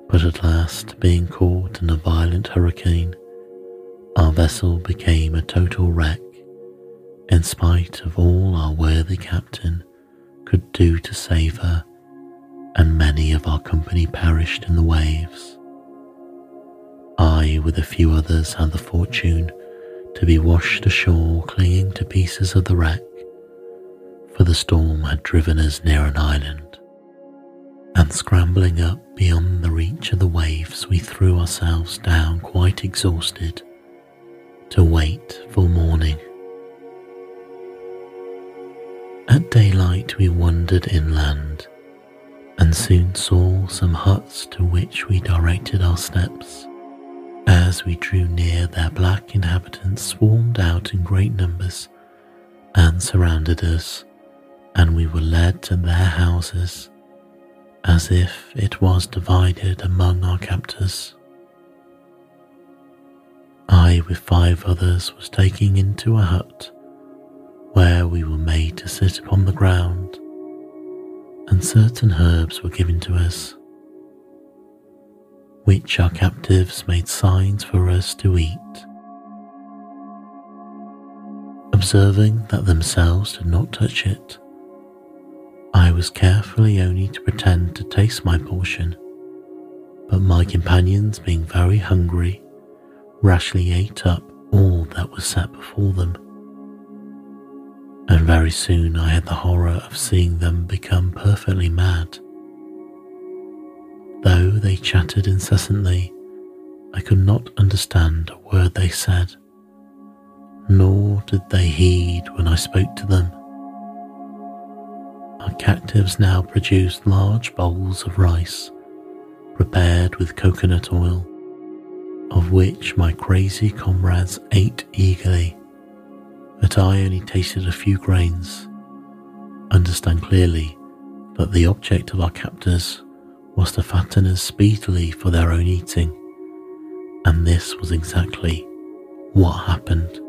But at last, being caught in a violent hurricane, our vessel became a total wreck, in spite of all our worthy captain could do to save her, and many of our company perished in the waves. I, with a few others, had the fortune to be washed ashore clinging to pieces of the wreck, for the storm had driven us near an island. And scrambling up beyond the reach of the waves, we threw ourselves down quite exhausted to wait for morning. At daylight, we wandered inland and soon saw some huts to which we directed our steps. As we drew near, their black inhabitants swarmed out in great numbers and surrounded us, and we were led to their houses as if it was divided among our captors. I, with five others, was taken into a hut where we were made to sit upon the ground, and certain herbs were given to us which our captives made signs for us to eat. Observing that themselves did not touch it, I was carefully only to pretend to taste my portion, but my companions, being very hungry, rashly ate up all that was set before them. And very soon I had the horror of seeing them become perfectly mad Though they chattered incessantly, I could not understand a word they said, nor did they heed when I spoke to them. Our captives now produced large bowls of rice, prepared with coconut oil, of which my crazy comrades ate eagerly, but I only tasted a few grains. Understand clearly that the object of our captors was to fatten us speedily for their own eating, and this was exactly what happened.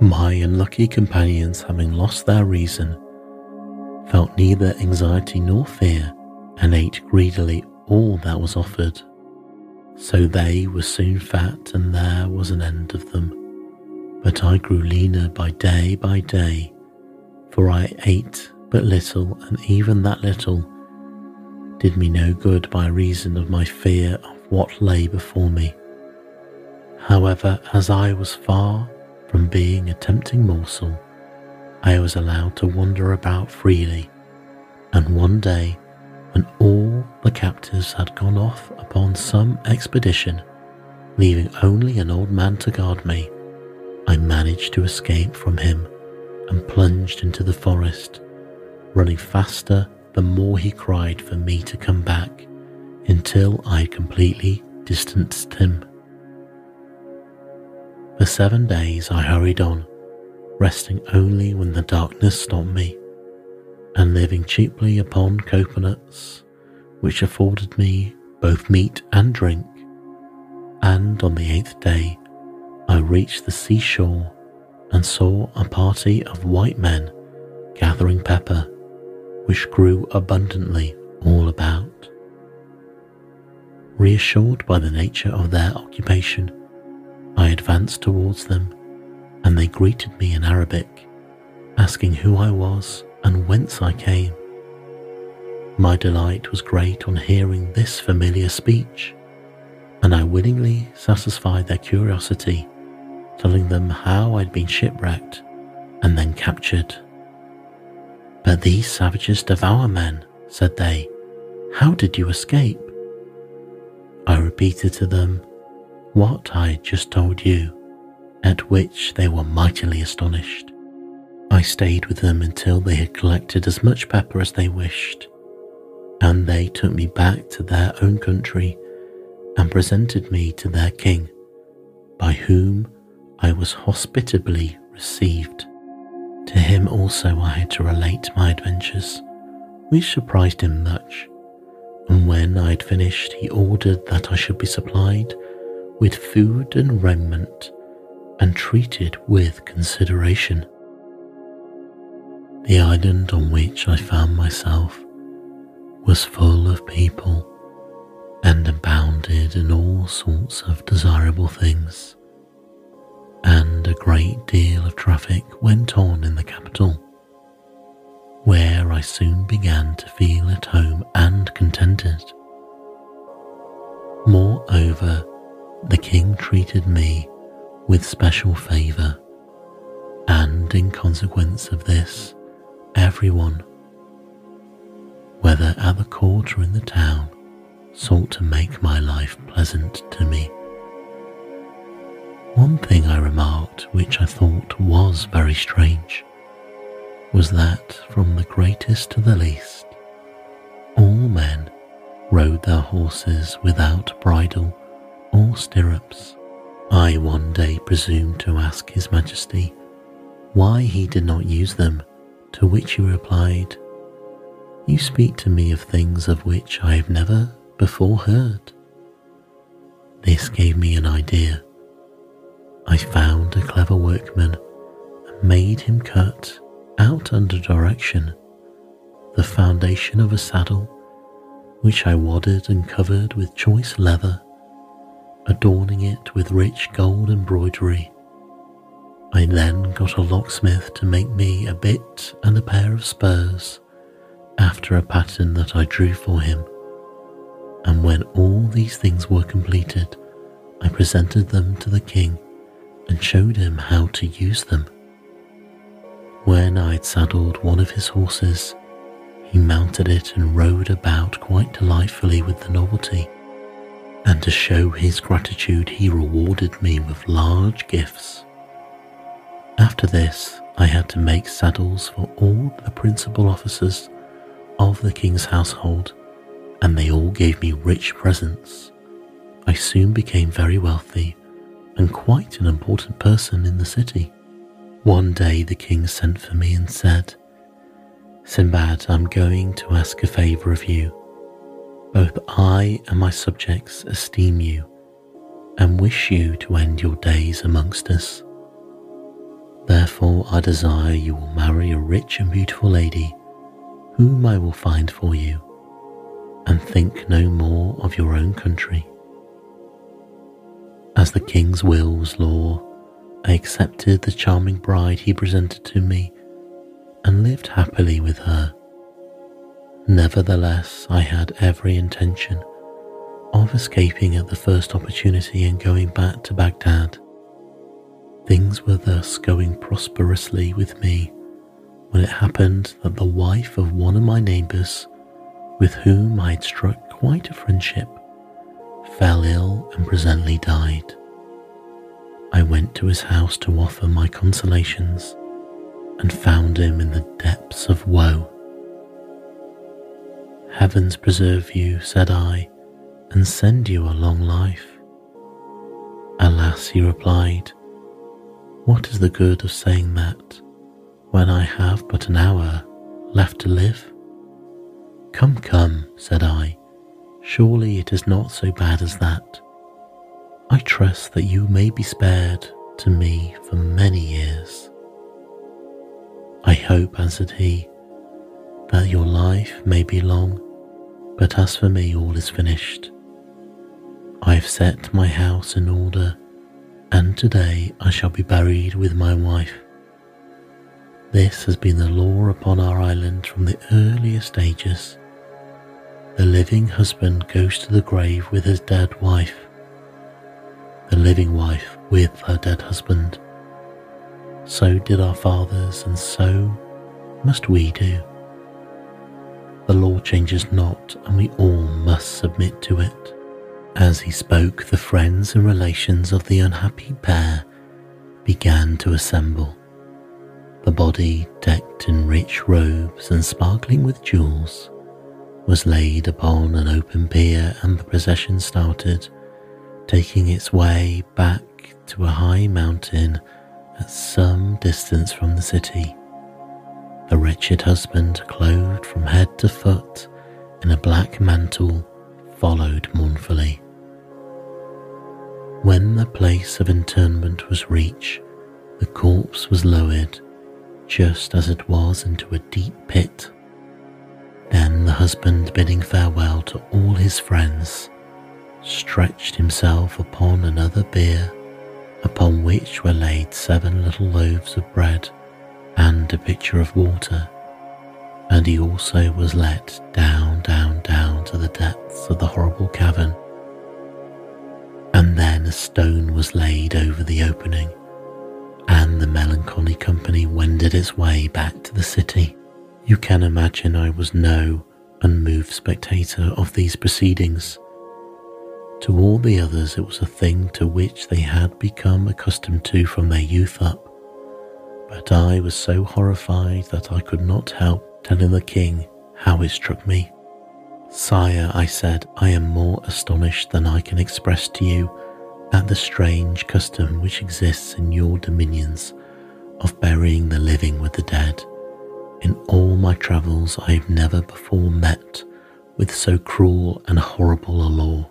My unlucky companions, having lost their reason, felt neither anxiety nor fear and ate greedily all that was offered. So they were soon fat, and there was an end of them. But I grew leaner by day by day, for I ate but little, and even that little did me no good by reason of my fear of what lay before me. However, as I was far from being a tempting morsel, I was allowed to wander about freely, and one day, when all the captives had gone off upon some expedition, leaving only an old man to guard me, I managed to escape from him and plunged into the forest, running faster the more he cried for me to come back until I completely distanced him. For seven days I hurried on, resting only when the darkness stopped me, and living cheaply upon coconuts, which afforded me both meat and drink. And on the eighth day, I reached the seashore and saw a party of white men gathering pepper which grew abundantly all about. Reassured by the nature of their occupation, I advanced towards them, and they greeted me in Arabic, asking who I was and whence I came. My delight was great on hearing this familiar speech, and I willingly satisfied their curiosity, telling them how I'd been shipwrecked and then captured. But these savages devour men, said they. How did you escape? I repeated to them what I had just told you, at which they were mightily astonished. I stayed with them until they had collected as much pepper as they wished, and they took me back to their own country and presented me to their king, by whom I was hospitably received. To him also I had to relate my adventures, which surprised him much. And when I had finished, he ordered that I should be supplied with food and raiment and treated with consideration. The island on which I found myself was full of people and abounded in all sorts of desirable things, a great deal of traffic went on in the capital, where I soon began to feel at home and contented. Moreover, the king treated me with special favour, and in consequence of this, everyone, whether at the court or in the town, sought to make my life pleasant to me. One thing I remarked which I thought was very strange was that from the greatest to the least, all men rode their horses without bridle or stirrups. I one day presumed to ask His Majesty why he did not use them, to which he replied, You speak to me of things of which I have never before heard. This gave me an idea. I found a clever workman and made him cut out under direction the foundation of a saddle, which I wadded and covered with choice leather adorning it with rich gold embroidery. I then got a locksmith to make me a bit and a pair of spurs after a pattern that I drew for him. And when all these things were completed, I presented them to the king and showed him how to use them. When I had saddled one of his horses, he mounted it and rode about quite delightfully with the novelty and to show his gratitude, he rewarded me with large gifts. After this, I had to make saddles for all the principal officers of the king's household, and they all gave me rich presents. I soon became very wealthy and quite an important person in the city. One day the king sent for me and said, Sinbad, I'm going to ask a favour of you. Both I and my subjects esteem you and wish you to end your days amongst us. Therefore, I desire you will marry a rich and beautiful lady whom I will find for you, and think no more of your own country. As the king's will was law, I accepted the charming bride he presented to me and lived happily with her Nevertheless, I had every intention of escaping at the first opportunity and going back to Baghdad. Things were thus going prosperously with me when it happened that the wife of one of my neighbours, with whom I had struck quite a friendship, fell ill and presently died. I went to his house to offer my consolations and found him in the depths of woe. Heavens preserve you, said I, and send you a long life. Alas, he replied, what is the good of saying that when I have but an hour left to live? Come, come, said I, surely it is not so bad as that. I trust that you may be spared to me for many years. I hope, answered he, that your life may be long but as for me, all is finished. I have set my house in order, and today I shall be buried with my wife. This has been the law upon our island from the earliest ages. The living husband goes to the grave with his dead wife, the living wife with her dead husband. So did our fathers, and so must we do. The law changes not, and we all must submit to it. As he spoke, the friends and relations of the unhappy pair began to assemble. The body, decked in rich robes and sparkling with jewels, was laid upon an open bier and the procession started, taking its way back to a high mountain at some distance from the city. The wretched husband, clothed from head to foot in a black mantle, followed mournfully. When the place of interment was reached, the corpse was lowered just as it was into a deep pit. Then the husband, bidding farewell to all his friends, stretched himself upon another bier, upon which were laid seven little loaves of bread and a pitcher of water. And he also was let down, down, down to the depths of the horrible cavern. And then a stone was laid over the opening, and the melancholy company wended its way back to the city. You can imagine I was no unmoved spectator of these proceedings. To all the others, it was a thing to which they had become accustomed to from their youth up. But I was so horrified that I could not help telling the king how it struck me. Sire, I said, I am more astonished than I can express to you at the strange custom which exists in your dominions of burying the living with the dead. In all my travels, I have never before met with so cruel and horrible a law.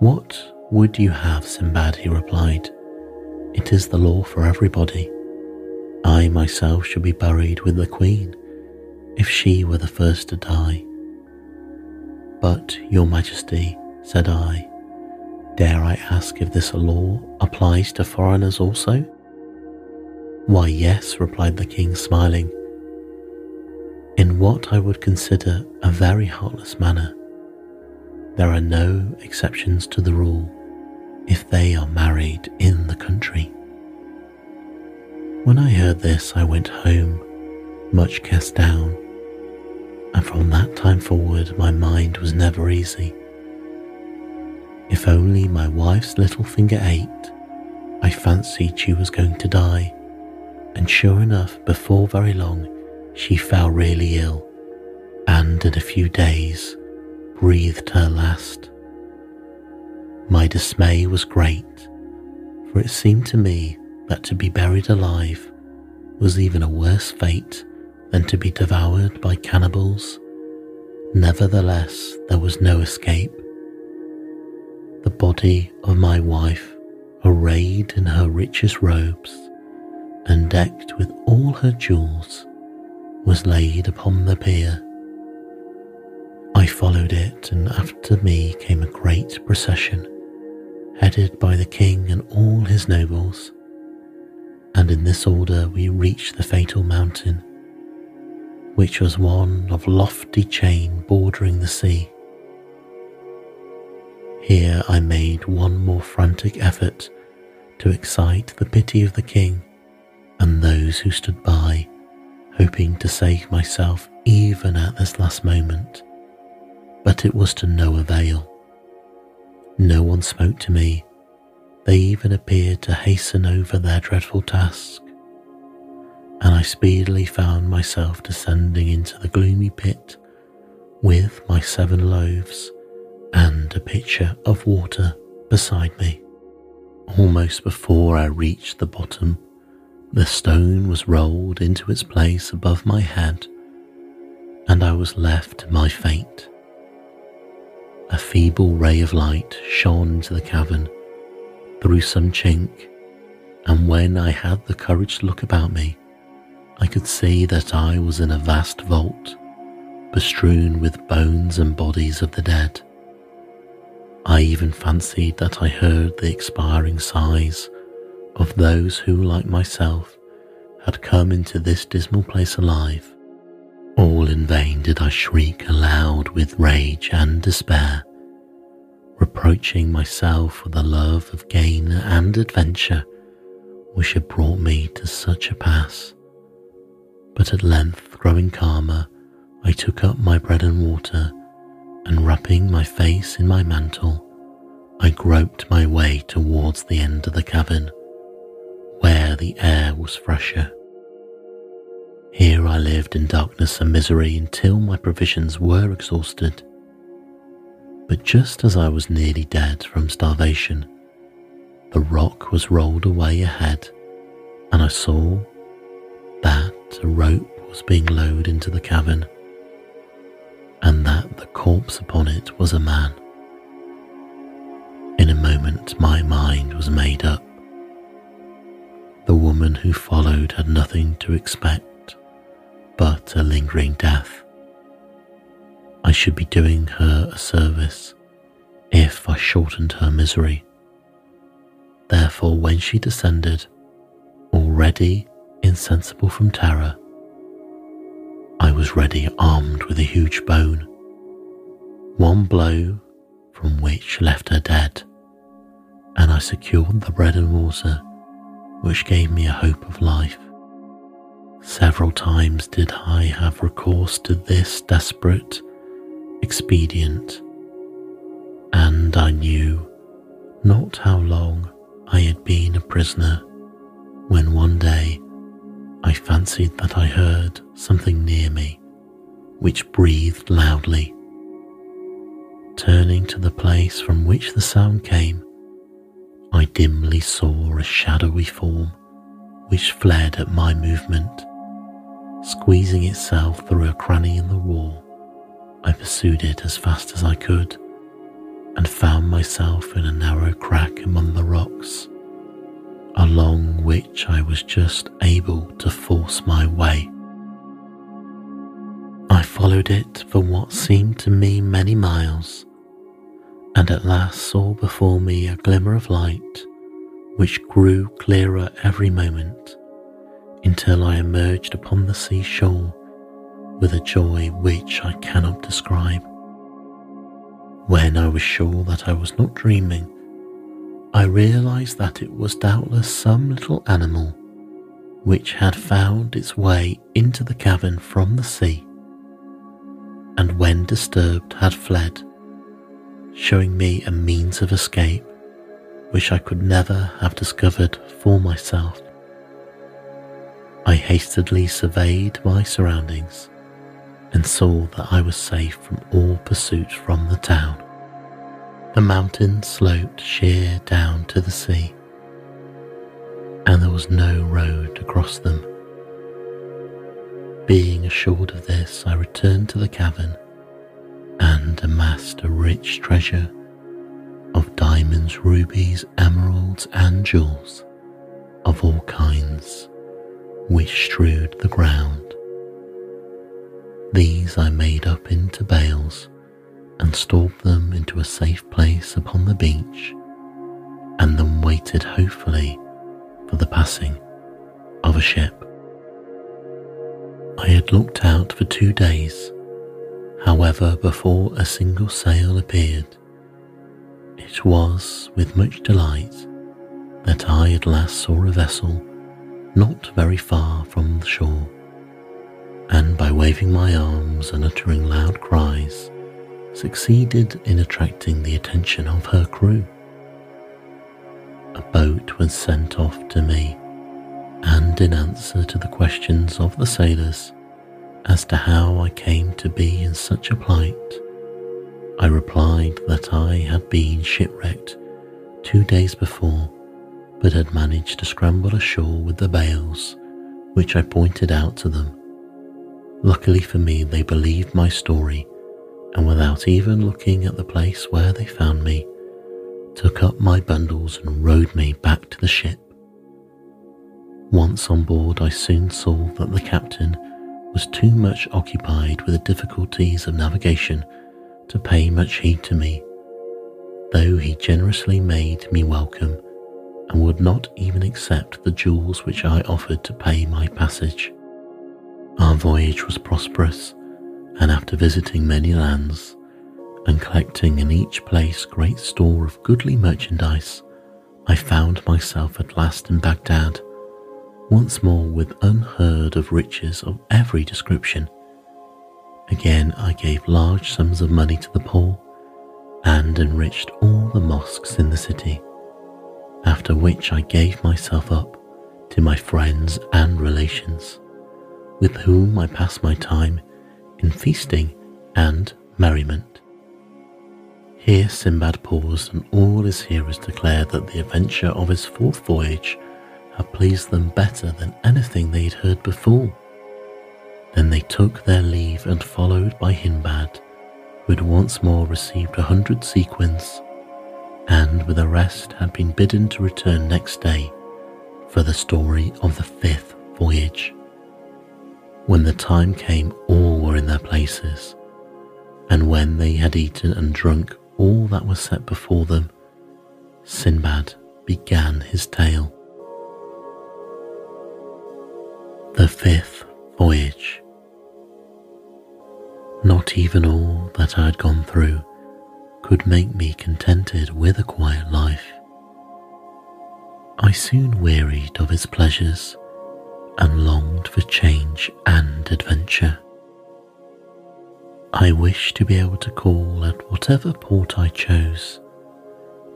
What would you have, Sinbad? he replied. It is the law for everybody. I myself should be buried with the Queen if she were the first to die. But, Your Majesty, said I, dare I ask if this law applies to foreigners also? Why, yes, replied the king, smiling, in what I would consider a very heartless manner. There are no exceptions to the rule if they are married in the country. When I heard this, I went home, much cast down, and from that time forward, my mind was never easy. If only my wife's little finger ached, I fancied she was going to die, and sure enough, before very long, she fell really ill, and in a few days breathed her last. My dismay was great, for it seemed to me that to be buried alive was even a worse fate than to be devoured by cannibals. Nevertheless, there was no escape. The body of my wife, arrayed in her richest robes and decked with all her jewels, was laid upon the bier. I followed it, and after me came a great procession headed by the king and all his nobles, and in this order we reached the fatal mountain, which was one of lofty chain bordering the sea. Here I made one more frantic effort to excite the pity of the king and those who stood by, hoping to save myself even at this last moment, but it was to no avail. No one spoke to me. They even appeared to hasten over their dreadful task. And I speedily found myself descending into the gloomy pit with my seven loaves and a pitcher of water beside me. Almost before I reached the bottom, the stone was rolled into its place above my head, and I was left to my fate. A feeble ray of light shone into the cavern through some chink, and when I had the courage to look about me, I could see that I was in a vast vault, bestrewn with bones and bodies of the dead. I even fancied that I heard the expiring sighs of those who, like myself, had come into this dismal place alive. All in vain did I shriek aloud with rage and despair, reproaching myself for the love of gain and adventure which had brought me to such a pass. But at length, growing calmer, I took up my bread and water, and wrapping my face in my mantle, I groped my way towards the end of the cavern, where the air was fresher. Here I lived in darkness and misery until my provisions were exhausted. But just as I was nearly dead from starvation, the rock was rolled away ahead, and I saw that a rope was being lowered into the cavern, and that the corpse upon it was a man. In a moment, my mind was made up. The woman who followed had nothing to expect but a lingering death. I should be doing her a service if I shortened her misery. Therefore, when she descended, already insensible from terror, I was ready armed with a huge bone, one blow from which left her dead, and I secured the bread and water which gave me a hope of life. Several times did I have recourse to this desperate expedient, and I knew not how long I had been a prisoner when one day I fancied that I heard something near me which breathed loudly. Turning to the place from which the sound came, I dimly saw a shadowy form which fled at my movement. Squeezing itself through a cranny in the wall, I pursued it as fast as I could and found myself in a narrow crack among the rocks, along which I was just able to force my way. I followed it for what seemed to me many miles, and at last saw before me a glimmer of light which grew clearer every moment until I emerged upon the seashore with a joy which I cannot describe. When I was sure that I was not dreaming, I realized that it was doubtless some little animal which had found its way into the cavern from the sea, and when disturbed had fled, showing me a means of escape which I could never have discovered for myself. I hastily surveyed my surroundings and saw that I was safe from all pursuit from the town. The mountains sloped sheer down to the sea, and there was no road across them. Being assured of this, I returned to the cavern and amassed a rich treasure of diamonds, rubies, emeralds, and jewels of all kinds, which strewed the ground these I made up into bales and stored them into a safe place upon the beach, and then waited hopefully for the passing of a ship. I had looked out for two days, however, before a single sail appeared. It was with much delight that I at last saw a vessel not very far from the shore and by waving my arms and uttering loud cries, succeeded in attracting the attention of her crew. A boat was sent off to me, and in answer to the questions of the sailors as to how I came to be in such a plight, I replied that I had been shipwrecked two days before, but had managed to scramble ashore with the bales, which I pointed out to them Luckily for me, they believed my story and without even looking at the place where they found me, took up my bundles and rowed me back to the ship. Once on board, I soon saw that the captain was too much occupied with the difficulties of navigation to pay much heed to me, though he generously made me welcome and would not even accept the jewels which I offered to pay my passage. Our voyage was prosperous, and after visiting many lands and collecting in each place great store of goodly merchandise, I found myself at last in Baghdad, once more with unheard of riches of every description. Again, I gave large sums of money to the poor and enriched all the mosques in the city, after which I gave myself up to my friends and relations, with whom I passed my time in feasting and merriment. Here Sinbad paused, and all his hearers declared that the adventure of his fourth voyage had pleased them better than anything they had heard before. Then they took their leave and followed by Hindbad who had once more received a hundred sequins, and with the rest had been bidden to return next day for the story of the fifth voyage. When the time came, all were in their places, and when they had eaten and drunk all that was set before them, Sinbad began his tale. The Fifth Voyage not even all that I had gone through could make me contented with a quiet life. I soon wearied of its pleasures and longed for change and adventure. I wished to be able to call at whatever port I chose,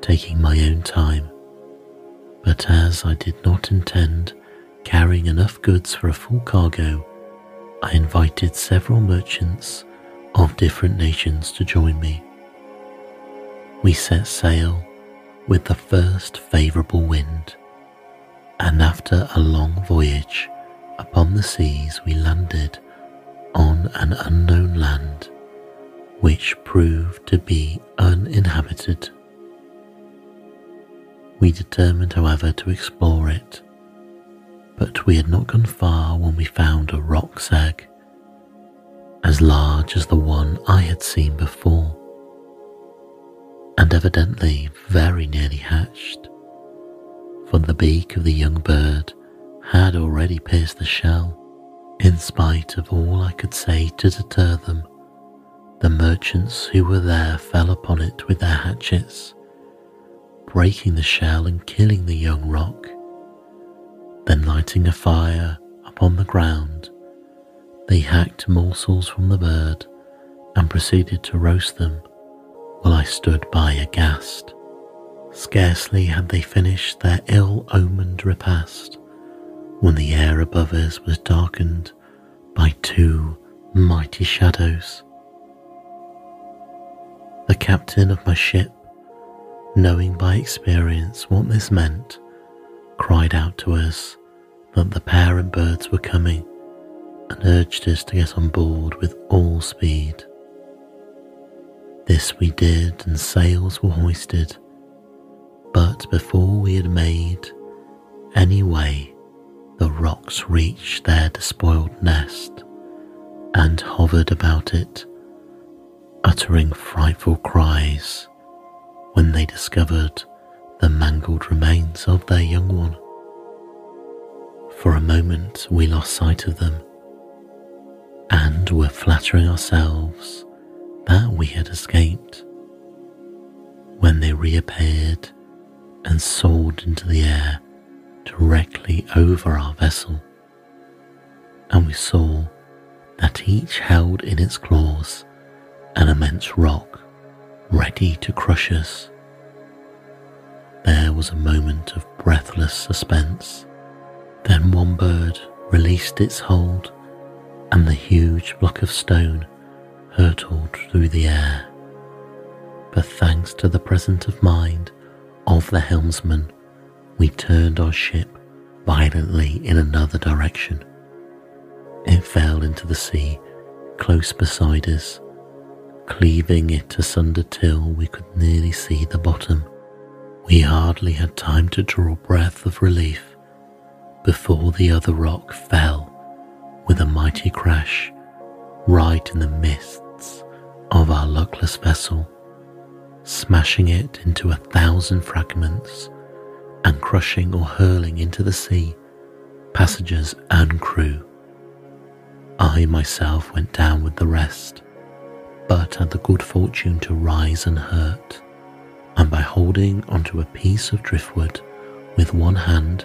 taking my own time, but as I did not intend carrying enough goods for a full cargo, I invited several merchants of different nations to join me. We set sail with the first favourable wind, and after a long voyage upon the seas, we landed on an unknown land which proved to be uninhabited. We determined, however, to explore it, but we had not gone far when we found a roc's egg as large as the one I had seen before, and evidently very nearly hatched, for the beak of the young bird had already pierced the shell. In spite of all I could say to deter them, the merchants who were there fell upon it with their hatchets, breaking the shell and killing the young roc. Then lighting a fire upon the ground, they hacked morsels from the bird and proceeded to roast them while I stood by aghast. Scarcely had they finished their ill omened repast when the air above us was darkened by two mighty shadows. The captain of my ship, knowing by experience what this meant, cried out to us that the parent birds were coming and urged us to get on board with all speed. This we did, and sails were hoisted. But before we had made any way, the rocs reached their despoiled nest and hovered about it, uttering frightful cries when they discovered the mangled remains of their young one. For a moment we lost sight of them and were flattering ourselves that we had escaped when they reappeared and soared into the air directly over our vessel, and we saw that each held in its claws an immense rock ready to crush us. There was a moment of breathless suspense. Then one bird released its hold and the huge block of stone hurtled through the air. But thanks to the presence of mind of the helmsman, we turned our ship violently in another direction. It fell into the sea close beside us, cleaving it asunder till we could nearly see the bottom. We hardly had time to draw breath of relief before the other rock fell with a mighty crash right in the midst of our luckless vessel, smashing it into a thousand fragments and crushing or hurling into the sea passengers and crew. I myself went down with the rest, but had the good fortune to rise unhurt, and by holding onto a piece of driftwood with one hand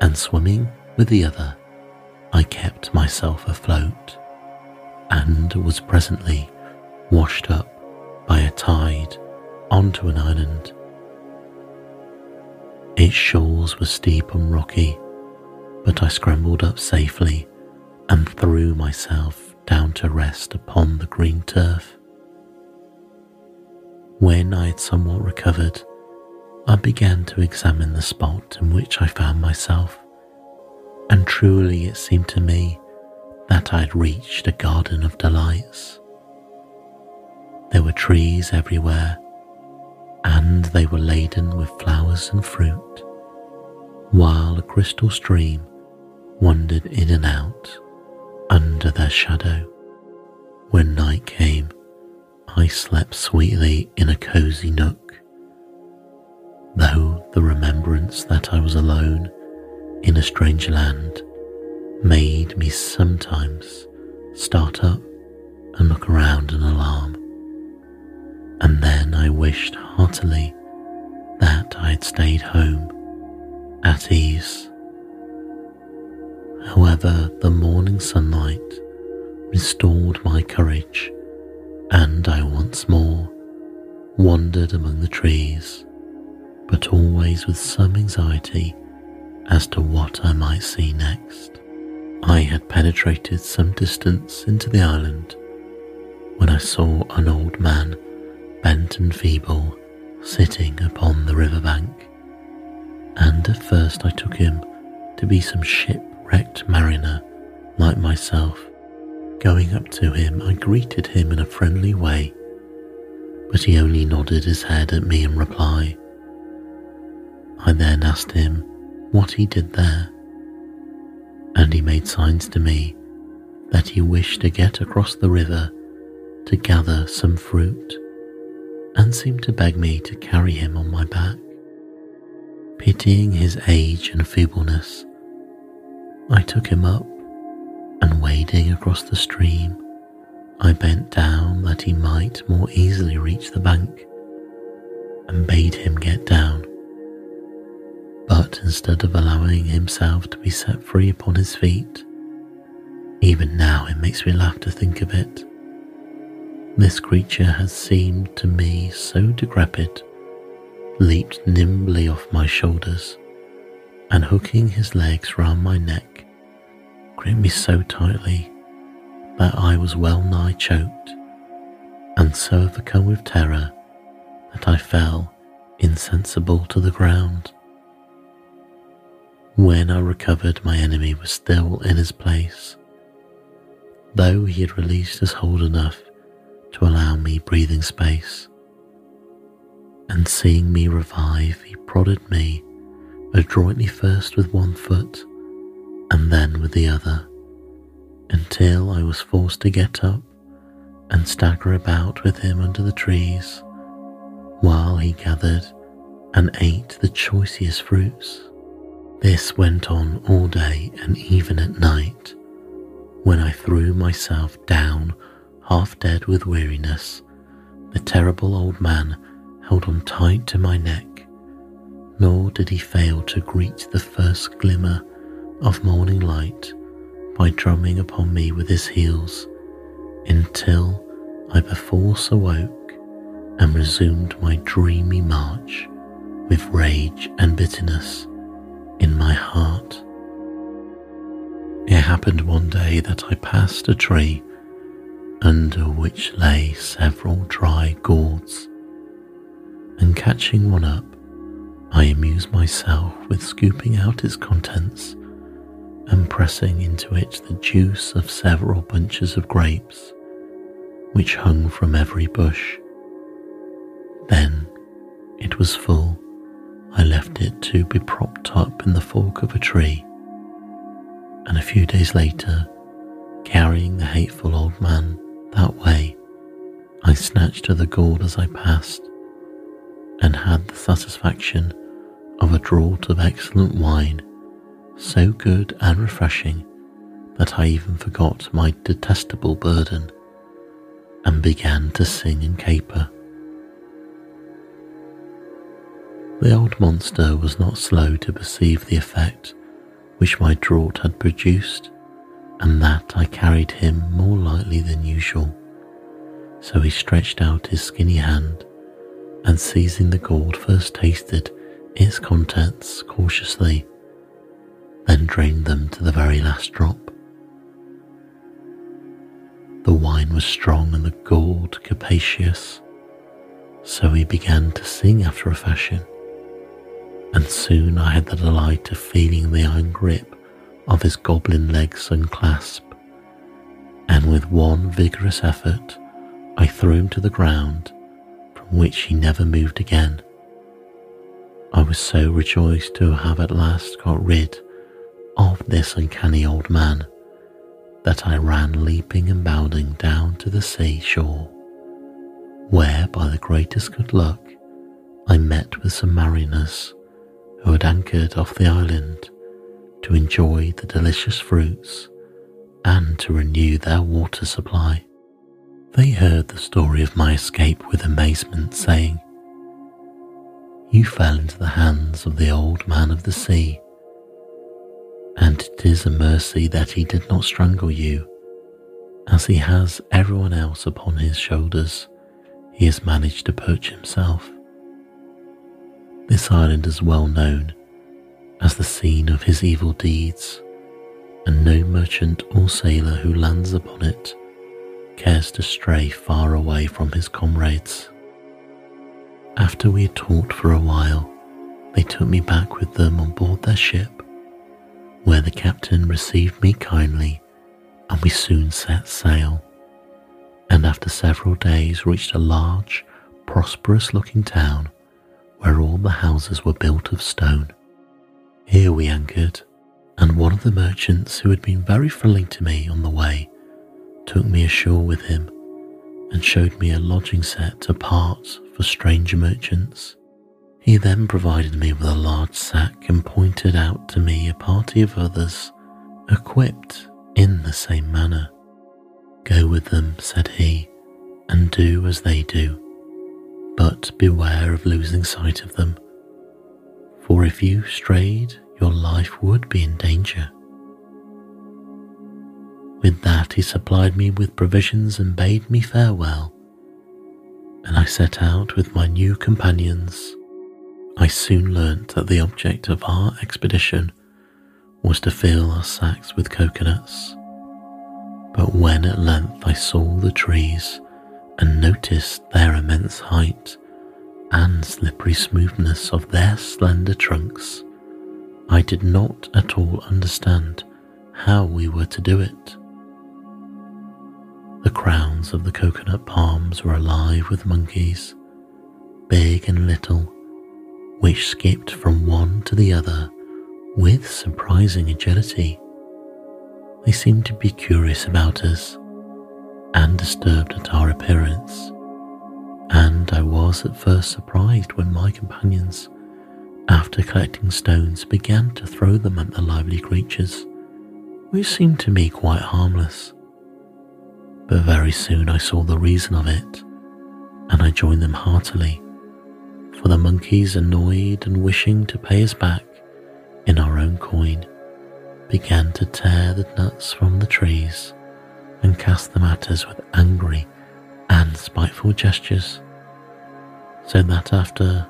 and swimming with the other, I kept myself afloat, and was presently washed up by a tide onto an island. Its shores were steep and rocky, but I scrambled up safely and threw myself down to rest upon the green turf. When I had somewhat recovered, I began to examine the spot in which I found myself, and truly it seemed to me that I had reached a garden of delights. There were trees everywhere, and they were laden with flowers and fruit, while a crystal stream wandered in and out under their shadow. When night came, I slept sweetly in a cosy nook, though the remembrance that I was alone in a strange land made me sometimes start up and look around in alarm. And then I wished heartily that I had stayed home at ease. However, the morning sunlight restored my courage, and I once more wandered among the trees, but always with some anxiety as to what I might see next. I had penetrated some distance into the island when I saw an old man, bent and feeble, sitting upon the river bank, and at first I took him to be some shipwrecked mariner like myself. Going up to him, I greeted him in a friendly way, but he only nodded his head at me in reply. I then asked him what he did there, and he made signs to me that he wished to get across the river to gather some fruit, and seemed to beg me to carry him on my back. Pitying his age and feebleness, I took him up, and wading across the stream, I bent down that he might more easily reach the bank, and bade him get down. But instead of allowing himself to be set free upon his feet, even now it makes me laugh to think of it. This creature has seemed to me so decrepit leaped nimbly off my shoulders, and hooking his legs round my neck, gripped me so tightly that I was well nigh choked, and so overcome with terror that I fell insensible to the ground. When I recovered, my enemy was still in his place, though he had released his hold enough to allow me breathing space and seeing me revive, he prodded me adroitly first with one foot and then with the other, until I was forced to get up and stagger about with him under the trees, while he gathered and ate the choicest fruits. This went on all day and even at night, when I threw myself down half dead with weariness. The terrible old man held on tight to my neck, nor did he fail to greet the first glimmer of morning light by drumming upon me with his heels until I perforce awoke and resumed my dreamy march with rage and bitterness in my heart. It happened one day that I passed a tree under which lay several dry gourds and catching one up, I amused myself with scooping out its contents and pressing into it the juice of several bunches of grapes which hung from every bush. Then it was full. I left it to be propped up in the fork of a tree, and a few days later, carrying the hateful old man that way, I snatched at the gourd as I passed and had the satisfaction of a draught of excellent wine, so good and refreshing that I even forgot my detestable burden and began to sing and caper. The old monster was not slow to perceive the effect which my draught had produced, and that I carried him more lightly than usual. So he stretched out his skinny hand and, seizing the gourd, first tasted its contents cautiously, then drained them to the very last drop. The wine was strong and the gourd capacious, so he began to sing after a fashion, and soon I had the delight of feeling the iron grip of his goblin legs unclasp, and with one vigorous effort I threw him to the ground, from which he never moved again. I was so rejoiced to have at last got rid of this uncanny old man that I ran leaping and bounding down to the sea shore, where, by the greatest good luck, I met with some mariners who had anchored off the island to enjoy the delicious fruits and to renew their water supply. They heard the story of my escape with amazement, saying, You fell into the hands of the old man of the sea, and it is a mercy that he did not strangle you, as he has everyone else upon his shoulders. He has managed to perch himself. This island is well known as the scene of his evil deeds, and no merchant or sailor who lands upon it cares to stray far away from his comrades. After we had talked for a while, they took me back with them on board their ship, where the captain received me kindly, and we soon set sail, and after several days reached a large, prosperous looking town where all the houses were built of stone. Here we anchored, and one of the merchants who had been very friendly to me on the way took me ashore with him and showed me a lodging set apart for stranger merchants. He then provided me with a large sack and pointed out to me a party of others equipped in the same manner. Go with them, said he, and do as they do, but beware of losing sight of them for if you strayed, your life would be in danger. With that, he supplied me with provisions and bade me farewell, and I set out with my new companions. I soon learnt that the object of our expedition was to fill our sacks with coconuts. But when at length I saw the trees and noticed their immense height, and slippery smoothness of their slender trunks, I did not at all understand how we were to do it. The crowns of the coconut palms were alive with monkeys, big and little, which skipped from one to the other with surprising agility. They seemed to be curious about us and disturbed at our appearance and I was at first surprised when my companions, after collecting stones, began to throw them at the lively creatures, which seemed to me quite harmless. But very soon I saw the reason of it, and I joined them heartily, for the monkeys, annoyed and wishing to pay us back in our own coin, began to tear the nuts from the trees and cast them at us with angry and spiteful gestures, so that after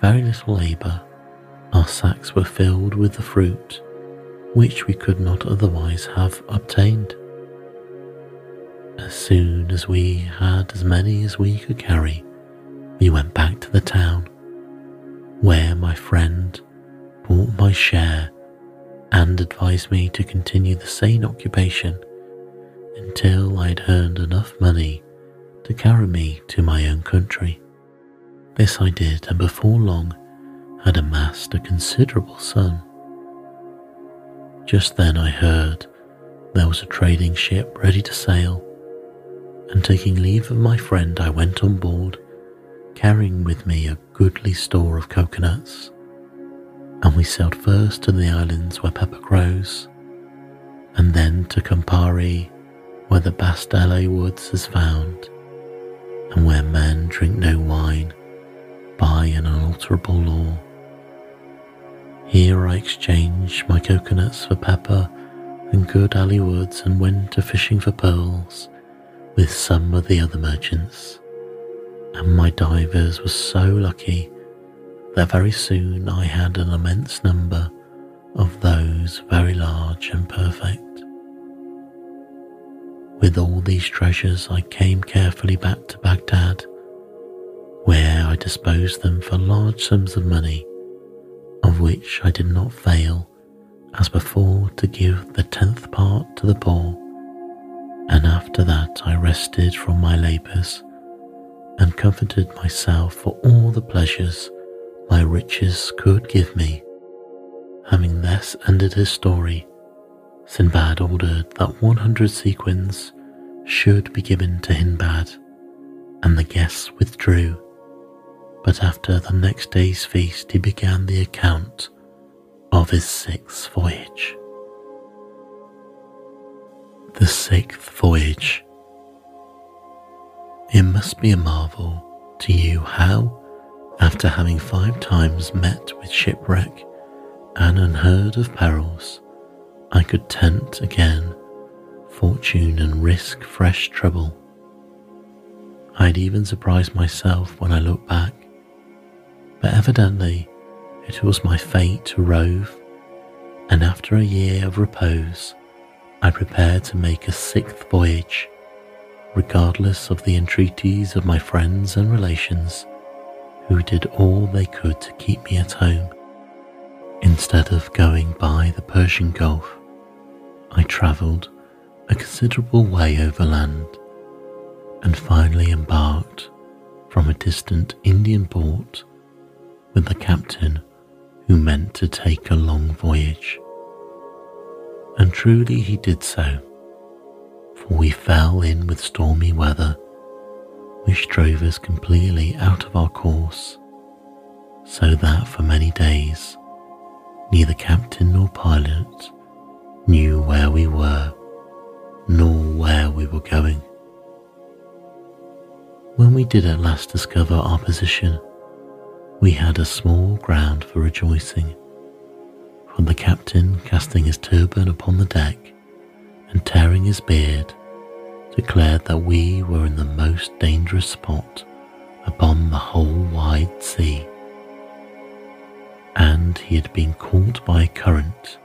very little labour, our sacks were filled with the fruit which we could not otherwise have obtained. As soon as we had as many as we could carry, we went back to the town, where my friend bought my share and advised me to continue the same occupation until I had earned enough money to carry me to my own country. This I did, and before long had amassed a considerable sum. Just then I heard there was a trading ship ready to sail, and taking leave of my friend, I went on board, carrying with me a goodly store of coconuts and we sailed first to the islands where pepper grows, and then to Comari, where the Bastele Woods is found, and where men drink no wine by an unalterable law. Here I exchanged my coconuts for pepper and good aloe woods and went to fishing for pearls with some of the other merchants. And my divers were so lucky that very soon I had an immense number of those very large and perfect. With all these treasures, I came carefully back to Baghdad, where I disposed them for large sums of money, of which I did not fail, as before, to give the tenth part to the poor. And after that, I rested from my labours and comforted myself for all the pleasures my riches could give me. Having thus ended his story, Sinbad ordered that 100 sequins should be given to Hindbad, and the guests withdrew. But after the next day's feast, he began the account of his sixth voyage. The sixth voyage. It must be a marvel to you how after having five times met with shipwreck and unheard of perils, I could tempt again fortune and risk fresh trouble. I'd even surprised myself when I look back, but evidently it was my fate to rove, and after a year of repose, I prepared to make a sixth voyage, regardless of the entreaties of my friends and relations who did all they could to keep me at home. Instead of going by the Persian Gulf, I travelled a considerable way overland and finally embarked from a distant Indian port with the captain who meant to take a long voyage. And truly he did so, for we fell in with stormy weather which drove us completely out of our course, so that for many days neither captain nor pilot knew where we were nor where we were going. When we did at last discover our position, we had a small ground for rejoicing, from the captain casting his turban upon the deck and tearing his beard declared that we were in the most dangerous spot upon the whole wide sea. And he had been caught by a current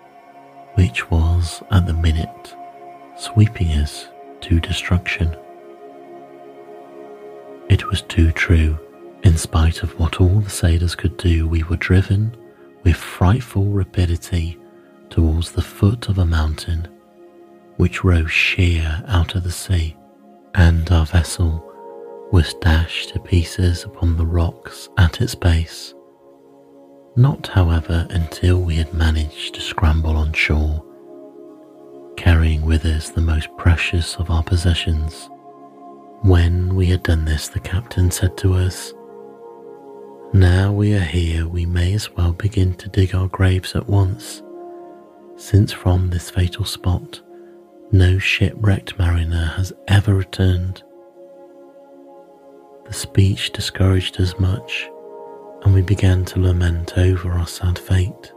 which was at the minute sweeping us to destruction. It was too true. In spite of what all the sailors could do, we were driven with frightful rapidity towards the foot of a mountain which rose sheer out of the sea, and our vessel was dashed to pieces upon the rocks at its base. Not, however, until we had managed to scramble on shore, carrying with us the most precious of our possessions. When we had done this, the captain said to us, Now we are here, we may as well begin to dig our graves at once, since from this fatal spot no shipwrecked mariner has ever returned. The speech discouraged us much, and we began to lament over our sad fate.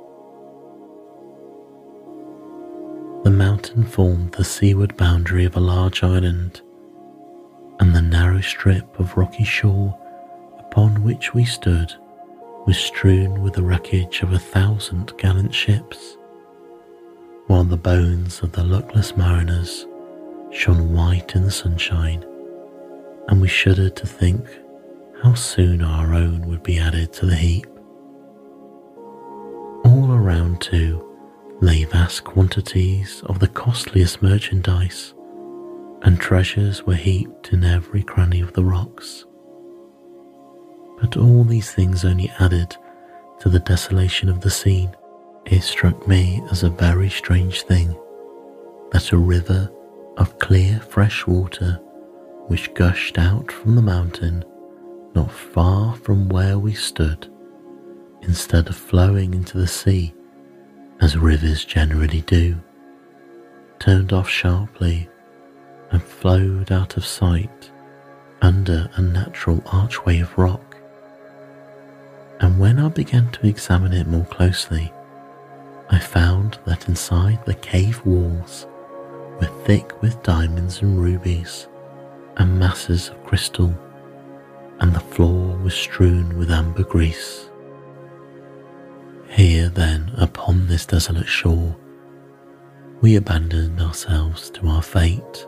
The mountain formed the seaward boundary of a large island, and the narrow strip of rocky shore upon which we stood was strewn with the wreckage of a thousand gallant ships while the bones of the luckless mariners shone white in the sunshine, and we shuddered to think how soon our own would be added to the heap. All around, too, lay vast quantities of the costliest merchandise, and treasures were heaped in every cranny of the rocks. But all these things only added to the desolation of the scene it struck me as a very strange thing that a river of clear fresh water which gushed out from the mountain not far from where we stood instead of flowing into the sea as rivers generally do, turned off sharply and flowed out of sight under a natural archway of rock. And when I began to examine it more closely, I found that inside the cave walls were thick with diamonds and rubies and masses of crystal, and the floor was strewn with ambergris. Here, then, upon this desolate shore, we abandoned ourselves to our fate,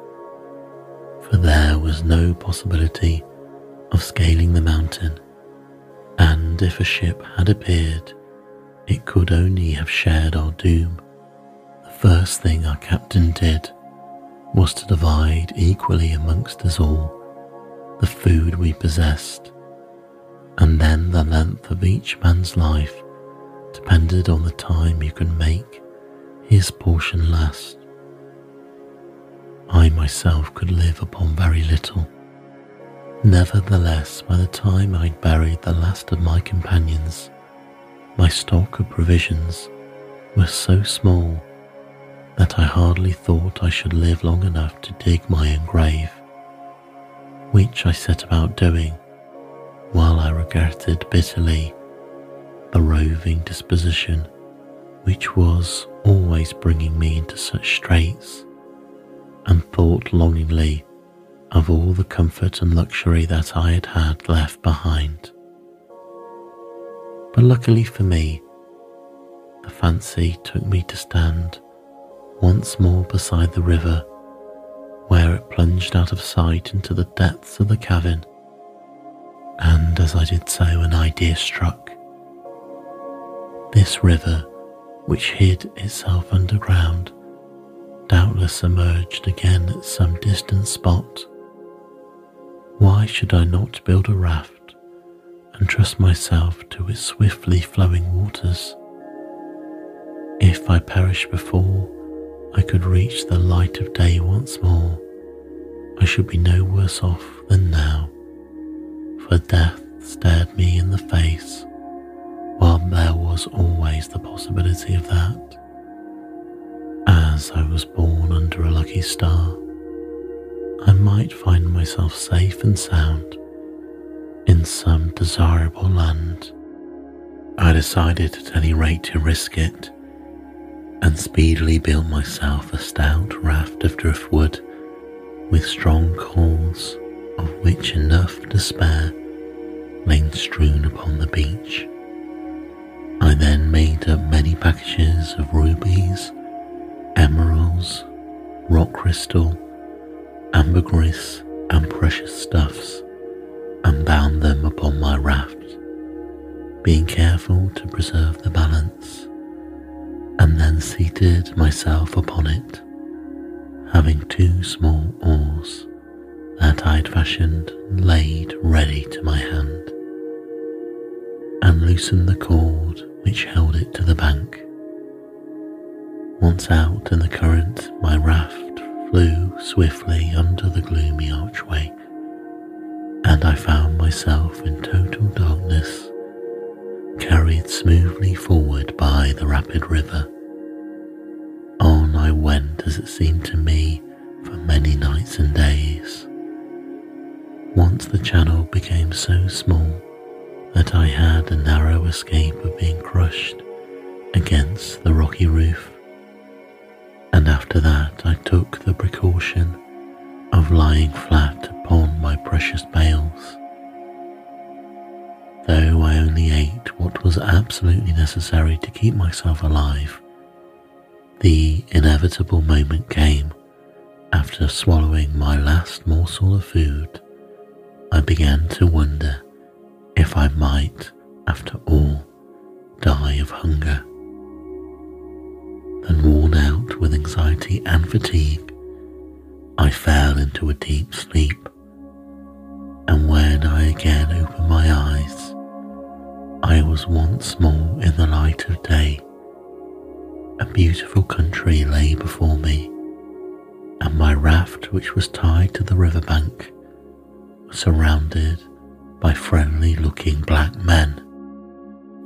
for there was no possibility of scaling the mountain, and if a ship had appeared, it could only have shared our doom. The first thing our captain did was to divide equally amongst us all the food we possessed, and then the length of each man's life depended on the time you could make his portion last. I myself could live upon very little. Nevertheless, by the time I'd buried the last of my companions, my stock of provisions was so small that I hardly thought I should live long enough to dig my own grave, which I set about doing while I regretted bitterly the roving disposition which was always bringing me into such straits, and thought longingly of all the comfort and luxury that I had had left behind. But luckily for me, the fancy took me to stand once more beside the river, where it plunged out of sight into the depths of the cavern. And as I did so, an idea struck. This river, which hid itself underground, doubtless emerged again at some distant spot. Why should I not build a raft and trust myself to its swiftly flowing waters. If I perish before I could reach the light of day once more, I should be no worse off than now, for death stared me in the face while there was always the possibility of that. As I was born under a lucky star, I might find myself safe and sound in some desirable land. I decided at any rate to risk it and speedily built myself a stout raft of driftwood with strong cords, of which enough to spare lay strewn upon the beach. I then made up many packages of rubies, emeralds, rock crystal, ambergris, and precious stuffs and bound them upon my raft, being careful to preserve the balance, and then seated myself upon it, having two small oars that I'd fashioned laid ready to my hand, and loosened the cord which held it to the bank. Once out in the current, my raft flew swiftly under the gloomy archway and I found myself in total darkness, carried smoothly forward by the rapid river. On I went as it seemed to me for many nights and days. Once the channel became so small that I had a narrow escape of being crushed against the rocky roof, and after that I took the precaution of lying flat upon my precious bales. Though I only ate what was absolutely necessary to keep myself alive, the inevitable moment came after swallowing my last morsel of food. I began to wonder if I might, after all, die of hunger. Then, worn out with anxiety and fatigue, I fell into a deep sleep, and when I again opened my eyes, I was once more in the light of day. A beautiful country lay before me, and my raft, which was tied to the river bank, was surrounded by friendly looking black men.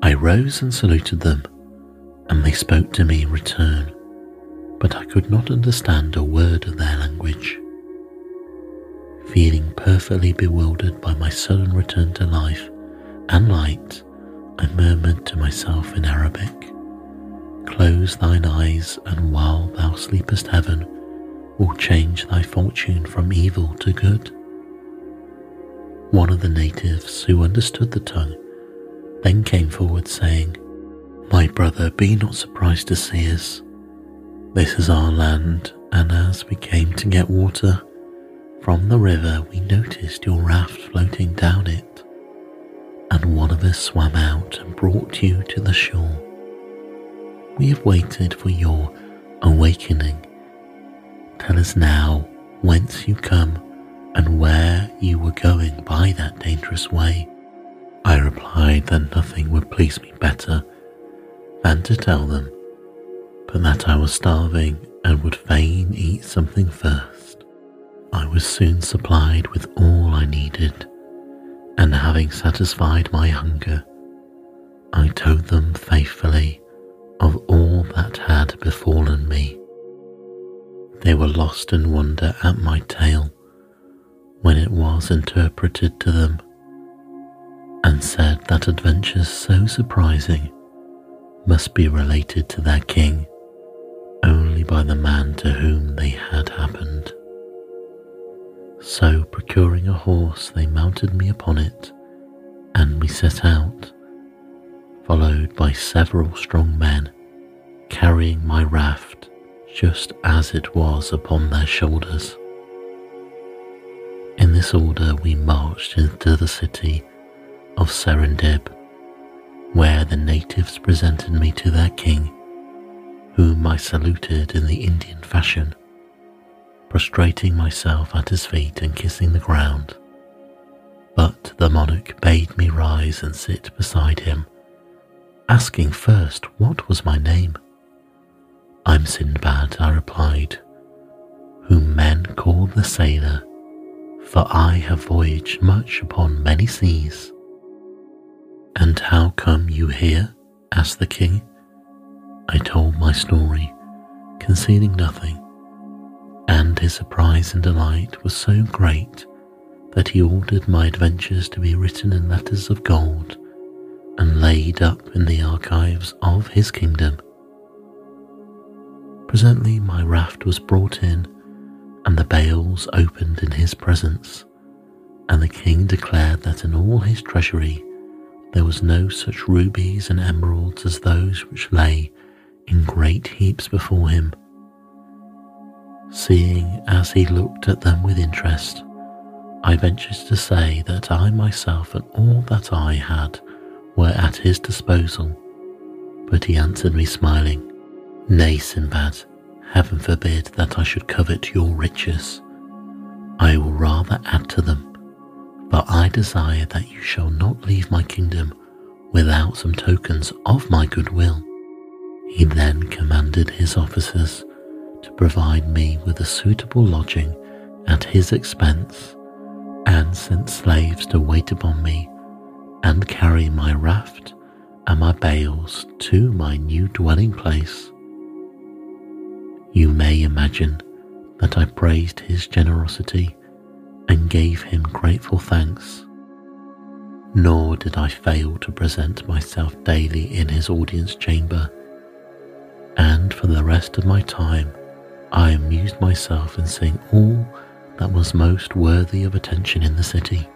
I rose and saluted them, and they spoke to me in return, but I could not understand a word of their language. Feeling perfectly bewildered by my sudden return to life and light, I murmured to myself in Arabic, Close thine eyes, and while thou sleepest, heaven will change thy fortune from evil to good. One of the natives who understood the tongue then came forward, saying, My brother, be not surprised to see us. This is our land, and as we came to get water from the river, we noticed your raft floating down it, and one of us swam out and brought you to the shore. We have waited for your awakening. Tell us now whence you come and where you were going by that dangerous way. I replied that nothing would please me better than to tell them, but that I was starving and would fain eat something first. I was soon supplied with all I needed, and having satisfied my hunger, I told them faithfully of all that had befallen me. They were lost in wonder at my tale when it was interpreted to them, and said that adventures so surprising must be related to their king by the man to whom they had happened. So, procuring a horse, they mounted me upon it, and we set out, followed by several strong men, carrying my raft just as it was upon their shoulders. In this order, we marched into the city of Serendib, where the natives presented me to their king, whom I saluted in the Indian fashion, prostrating myself at his feet and kissing the ground. But the monarch bade me rise and sit beside him, asking first what was my name. I'm Sindbad, I replied, whom men call the sailor for I have voyaged much upon many seas. And how come you here? asked the king. I told my story, concealing nothing, and his surprise and delight was so great that he ordered my adventures to be written in letters of gold and laid up in the archives of his kingdom. Presently my raft was brought in and the bales opened in his presence, and the king declared that in all his treasury there was no such rubies and emeralds as those which lay in great heaps before him. Seeing as he looked at them with interest, I ventured to say that I myself and all that I had were at his disposal, but he answered me smiling, Nay, Sinbad, Heaven forbid that I should covet your riches. I will rather add to them, but I desire that you shall not leave my kingdom without some tokens of my goodwill. He then commanded his officers to provide me with a suitable lodging at his expense, and sent slaves to wait upon me and carry my raft and my bales to my new dwelling place. You may imagine that I praised his generosity and gave him grateful thanks. Nor did I fail to present myself daily in his audience chamber, and for the rest of my time I amused myself in seeing all that was most worthy of attention in the city.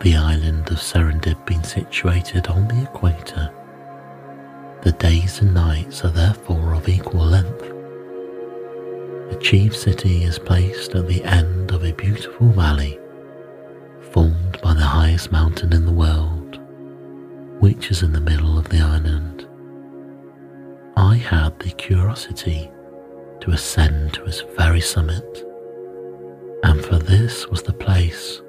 The island of Serendib being situated on the equator, the days and nights are therefore of equal length. The chief city is placed at the end of a beautiful valley formed by the highest mountain in the world, which is in the middle of the island. I had the curiosity to ascend to its very summit, and for this was the place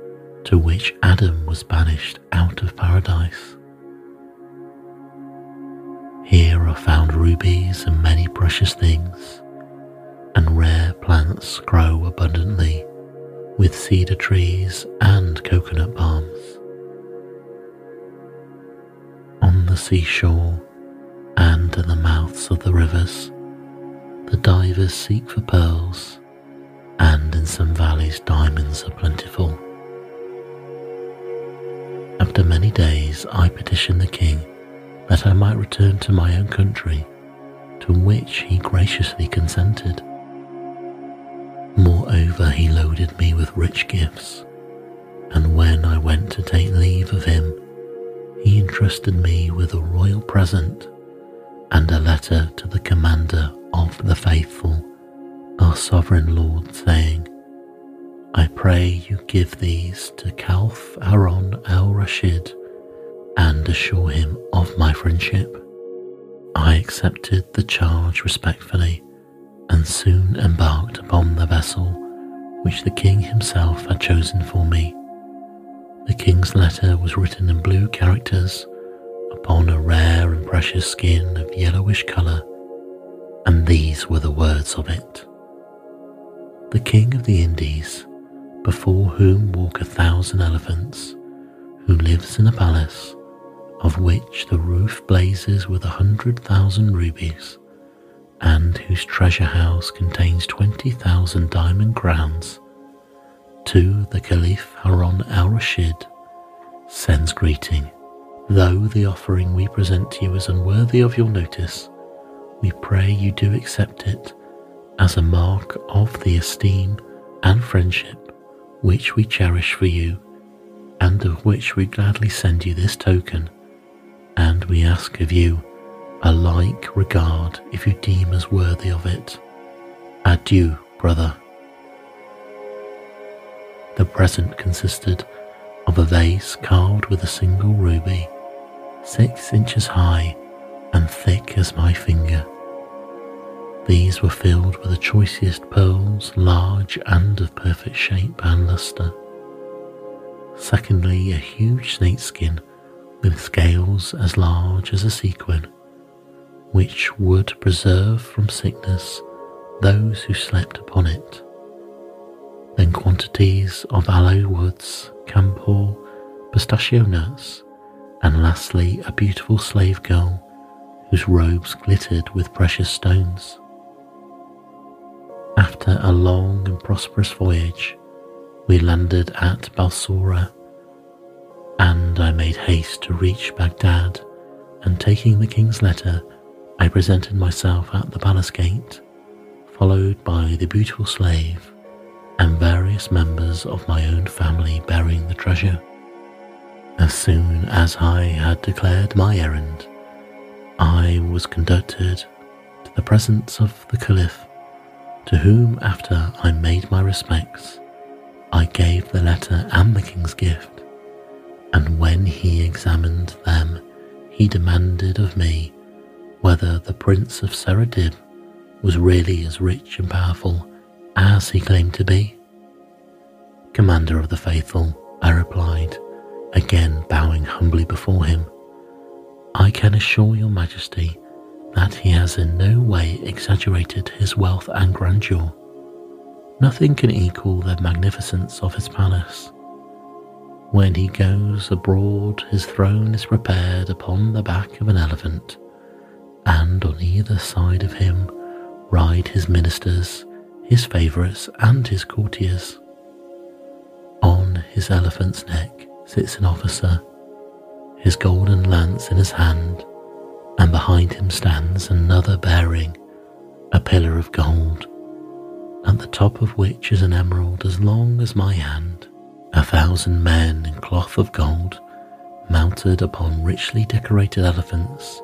to which Adam was banished out of paradise. Here are found rubies and many precious things and rare plants grow abundantly with cedar trees and coconut palms. On the seashore and at the mouths of the rivers, the divers seek for pearls, and in some valleys diamonds are plentiful. After many days, I petitioned the king that I might return to my own country, to which he graciously consented. Moreover, he loaded me with rich gifts, and when I went to take leave of him, he entrusted me with a royal present and a letter to the commander of the faithful, our sovereign Lord, saying, I pray you give these to Caliph Harun al Rashid and assure him of my friendship. I accepted the charge respectfully and soon embarked upon the vessel which the king himself had chosen for me. The king's letter was written in blue characters upon a rare and precious skin of yellowish colour, and these were the words of it. The king of the Indies, before whom walk a thousand elephants, who lives in a palace, of which the roof blazes with a hundred thousand rubies, and whose treasure house contains twenty thousand diamond crowns, to the Caliph Harun al Rashid sends greeting. Though the offering we present to you is unworthy of your notice, we pray you do accept it as a mark of the esteem and friendship which we cherish for you, and of which we gladly send you this token, and we ask of you a like regard if you deem us worthy of it. Adieu, brother. The present consisted of a vase carved with a single ruby, six inches high and thick as my finger. These were filled with the choicest pearls, large and of perfect shape and lustre. Secondly, a huge snakeskin with scales as large as a sequin, which would preserve from sickness those who slept upon it. Then quantities of aloe woods, camphor, pistachio nuts, and lastly a beautiful slave girl whose robes glittered with precious stones. After a long and prosperous voyage, we landed at Balsora, and I made haste to reach Baghdad, and taking the king's letter, I presented myself at the palace gate, followed by the beautiful slave and various members of my own family bearing the treasure. As soon as I had declared my errand, I was conducted to the presence of the Caliph to whom, after I made my respects, I gave the letter and the king's gift, and when he examined them, he demanded of me whether the Prince of Serendib was really as rich and powerful as he claimed to be. Commander of the faithful, I replied, again bowing humbly before him, I can assure your majesty that he has in no way exaggerated his wealth and grandeur. Nothing can equal the magnificence of his palace. When he goes abroad, his throne is prepared upon the back of an elephant, and on either side of him ride his ministers, his favourites, and his courtiers. On his elephant's neck sits an officer, his golden lance in his hand and behind him stands another bearing a pillar of gold, at the top of which is an emerald as long as my hand. A thousand men in cloth of gold, mounted upon richly decorated elephants,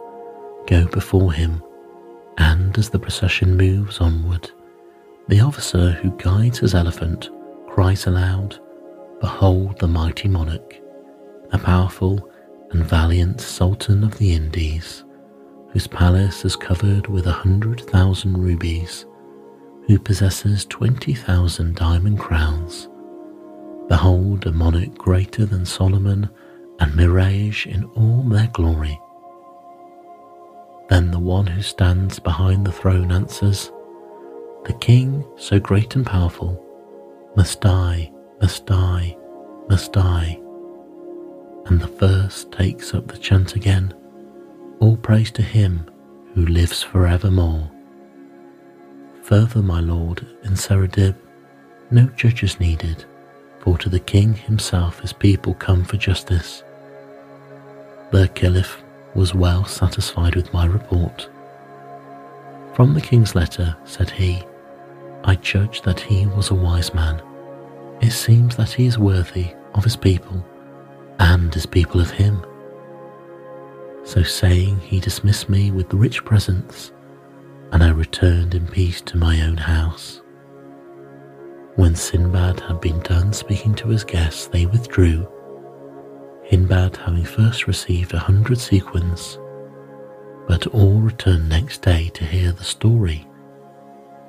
go before him, and as the procession moves onward, the officer who guides his elephant cries aloud, Behold the mighty monarch, the powerful and valiant Sultan of the Indies whose palace is covered with a hundred thousand rubies, who possesses twenty thousand diamond crowns. Behold a monarch greater than Solomon and Mihrage in all their glory. Then the one who stands behind the throne answers, The king, so great and powerful, must die, must die, must die. And the first takes up the chant again All praise to him who lives forevermore. Further, my lord, in Serendib, no judges needed, for to the king himself his people come for justice. The Caliph was well satisfied with my report. From the king's letter, said he, I judge that he was a wise man. It seems that he is worthy of his people, and his people of him. So saying, he dismissed me with rich presents, and I returned in peace to my own house. When Sinbad had been done speaking to his guests, they withdrew, Hindbad having first received a hundred sequins, but all returned next day to hear the story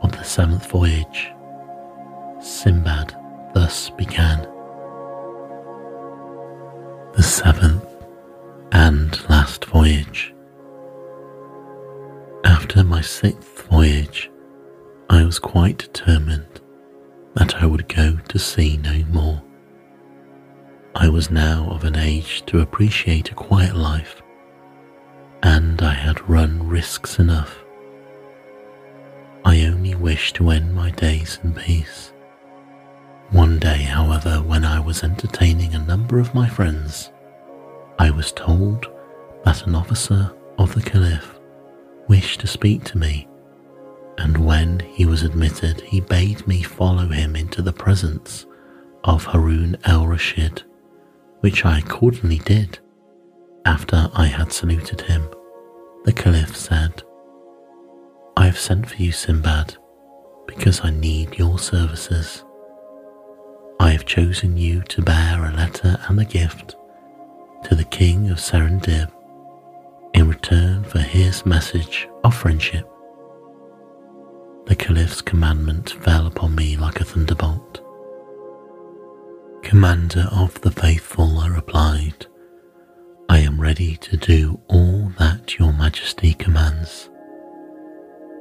of the seventh voyage. Sinbad thus began. The seventh and last voyage. After my sixth voyage, I was quite determined that I would go to sea no more. I was now of an age to appreciate a quiet life, and I had run risks enough. I only wished to end my days in peace. One day, however, when I was entertaining a number of my friends, I was told that an officer of the Caliph wished to speak to me, and when he was admitted, he bade me follow him into the presence of Harun al Rashid, which I accordingly did. After I had saluted him, the Caliph said, I have sent for you, Sinbad, because I need your services. I have chosen you to bear a letter and a gift to the king of Serendib in return for his message of friendship. The caliph's commandment fell upon me like a thunderbolt. Commander of the faithful, I replied, I am ready to do all that your majesty commands.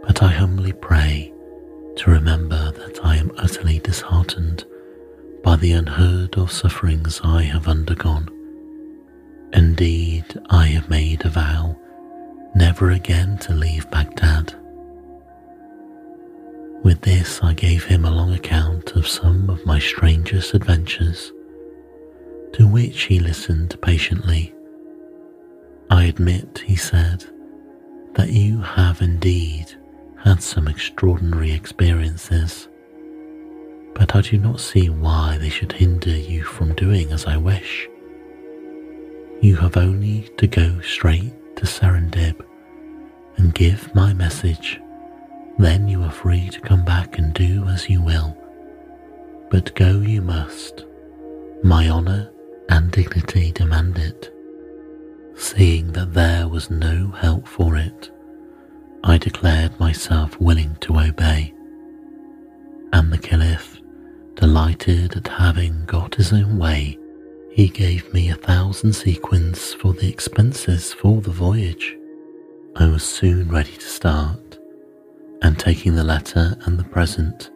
But I humbly pray to remember that I am utterly disheartened by the unheard of sufferings I have undergone Indeed, I have made a vow never again to leave Baghdad. With this, I gave him a long account of some of my strangest adventures, to which he listened patiently. I admit, he said, that you have indeed had some extraordinary experiences, but I do not see why they should hinder you from doing as I wish. You have only to go straight to Serendib and give my message. Then you are free to come back and do as you will. But go you must. My honour and dignity demand it. Seeing that there was no help for it, I declared myself willing to obey. And the Caliph, delighted at having got his own way, he gave me a thousand sequins for the expenses for the voyage. I was soon ready to start, and taking the letter and the present,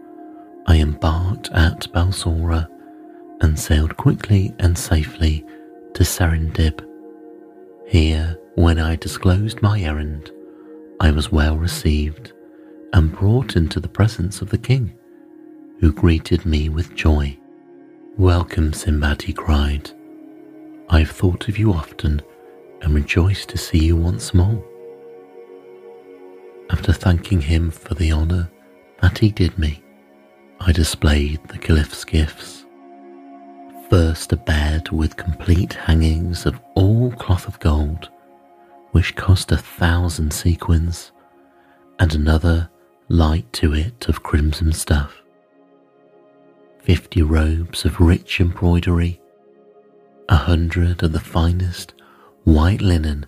I embarked at Balsora and sailed quickly and safely to Serendib. Here, when I disclosed my errand, I was well received and brought into the presence of the king, who greeted me with joy. Welcome, Sinbad, he cried. I have thought of you often and rejoiced to see you once more. After thanking him for the honour that he did me, I displayed the Caliph's gifts. First, a bed with complete hangings of all cloth of gold, which cost a thousand sequins, and another light to it of crimson stuff fifty robes of rich embroidery, a hundred of the finest white linen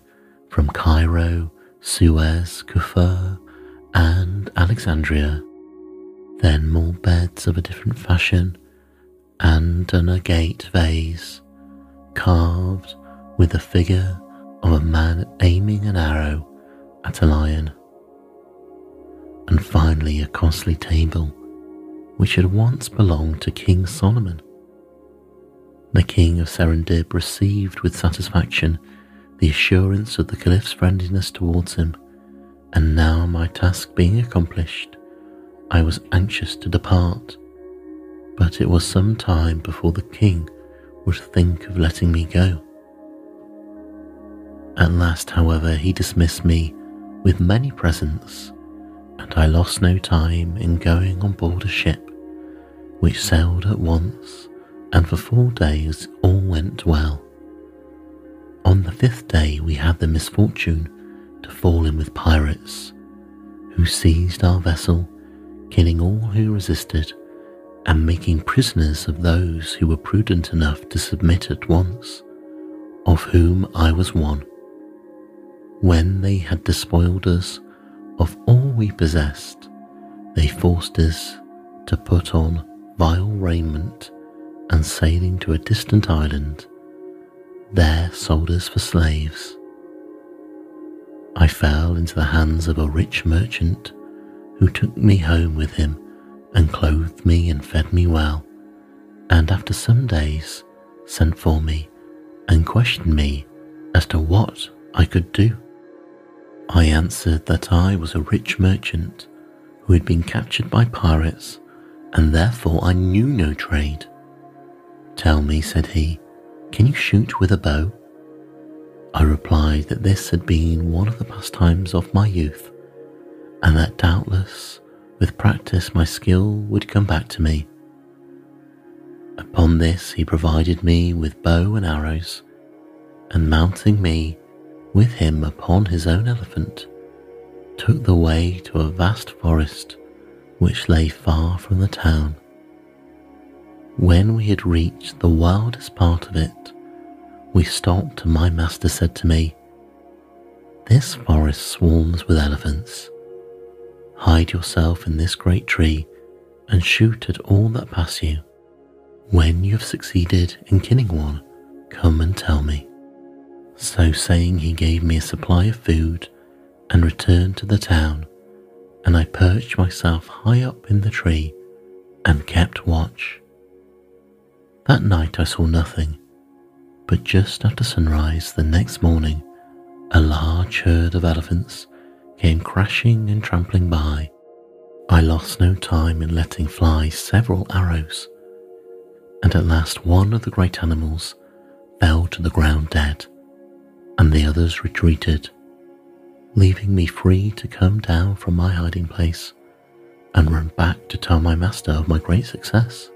from Cairo, Suez, Cufa, and Alexandria, then more beds of a different fashion, and an agate vase carved with the figure of a man aiming an arrow at a lion, and finally a costly table which had once belonged to King Solomon. The king of Serendib received with satisfaction the assurance of the Caliph's friendliness towards him, and now my task being accomplished, I was anxious to depart. But it was some time before the king would think of letting me go. At last, however, he dismissed me with many presents, and I lost no time in going on board a ship which sailed at once, and for four days all went well. On the fifth day, we had the misfortune to fall in with pirates, who seized our vessel, killing all who resisted, and making prisoners of those who were prudent enough to submit at once, of whom I was one. When they had despoiled us of all we possessed, they forced us to put on vile raiment and sailing to a distant island there sold us for slaves. I fell into the hands of a rich merchant who took me home with him and clothed me and fed me well, and after some days sent for me and questioned me as to what I could do. I answered that I was a rich merchant who had been captured by pirates and therefore I knew no trade. Tell me, said he, can you shoot with a bow? I replied that this had been one of the pastimes of my youth, and that doubtless with practice my skill would come back to me. Upon this, he provided me with bow and arrows, and mounting me with him upon his own elephant, took the way to a vast forest which lay far from the town. When we had reached the wildest part of it, we stopped and my master said to me, This forest swarms with elephants. Hide yourself in this great tree and shoot at all that pass you. When you have succeeded in killing one, come and tell me. So saying, he gave me a supply of food and returned to the town, and I perched myself high up in the tree and kept watch. That night I saw nothing, but just after sunrise the next morning, a large herd of elephants came crashing and trampling by. I lost no time in letting fly several arrows, and at last one of the great animals fell to the ground dead, and the others retreated, leaving me free to come down from my hiding place and run back to tell my master of my great success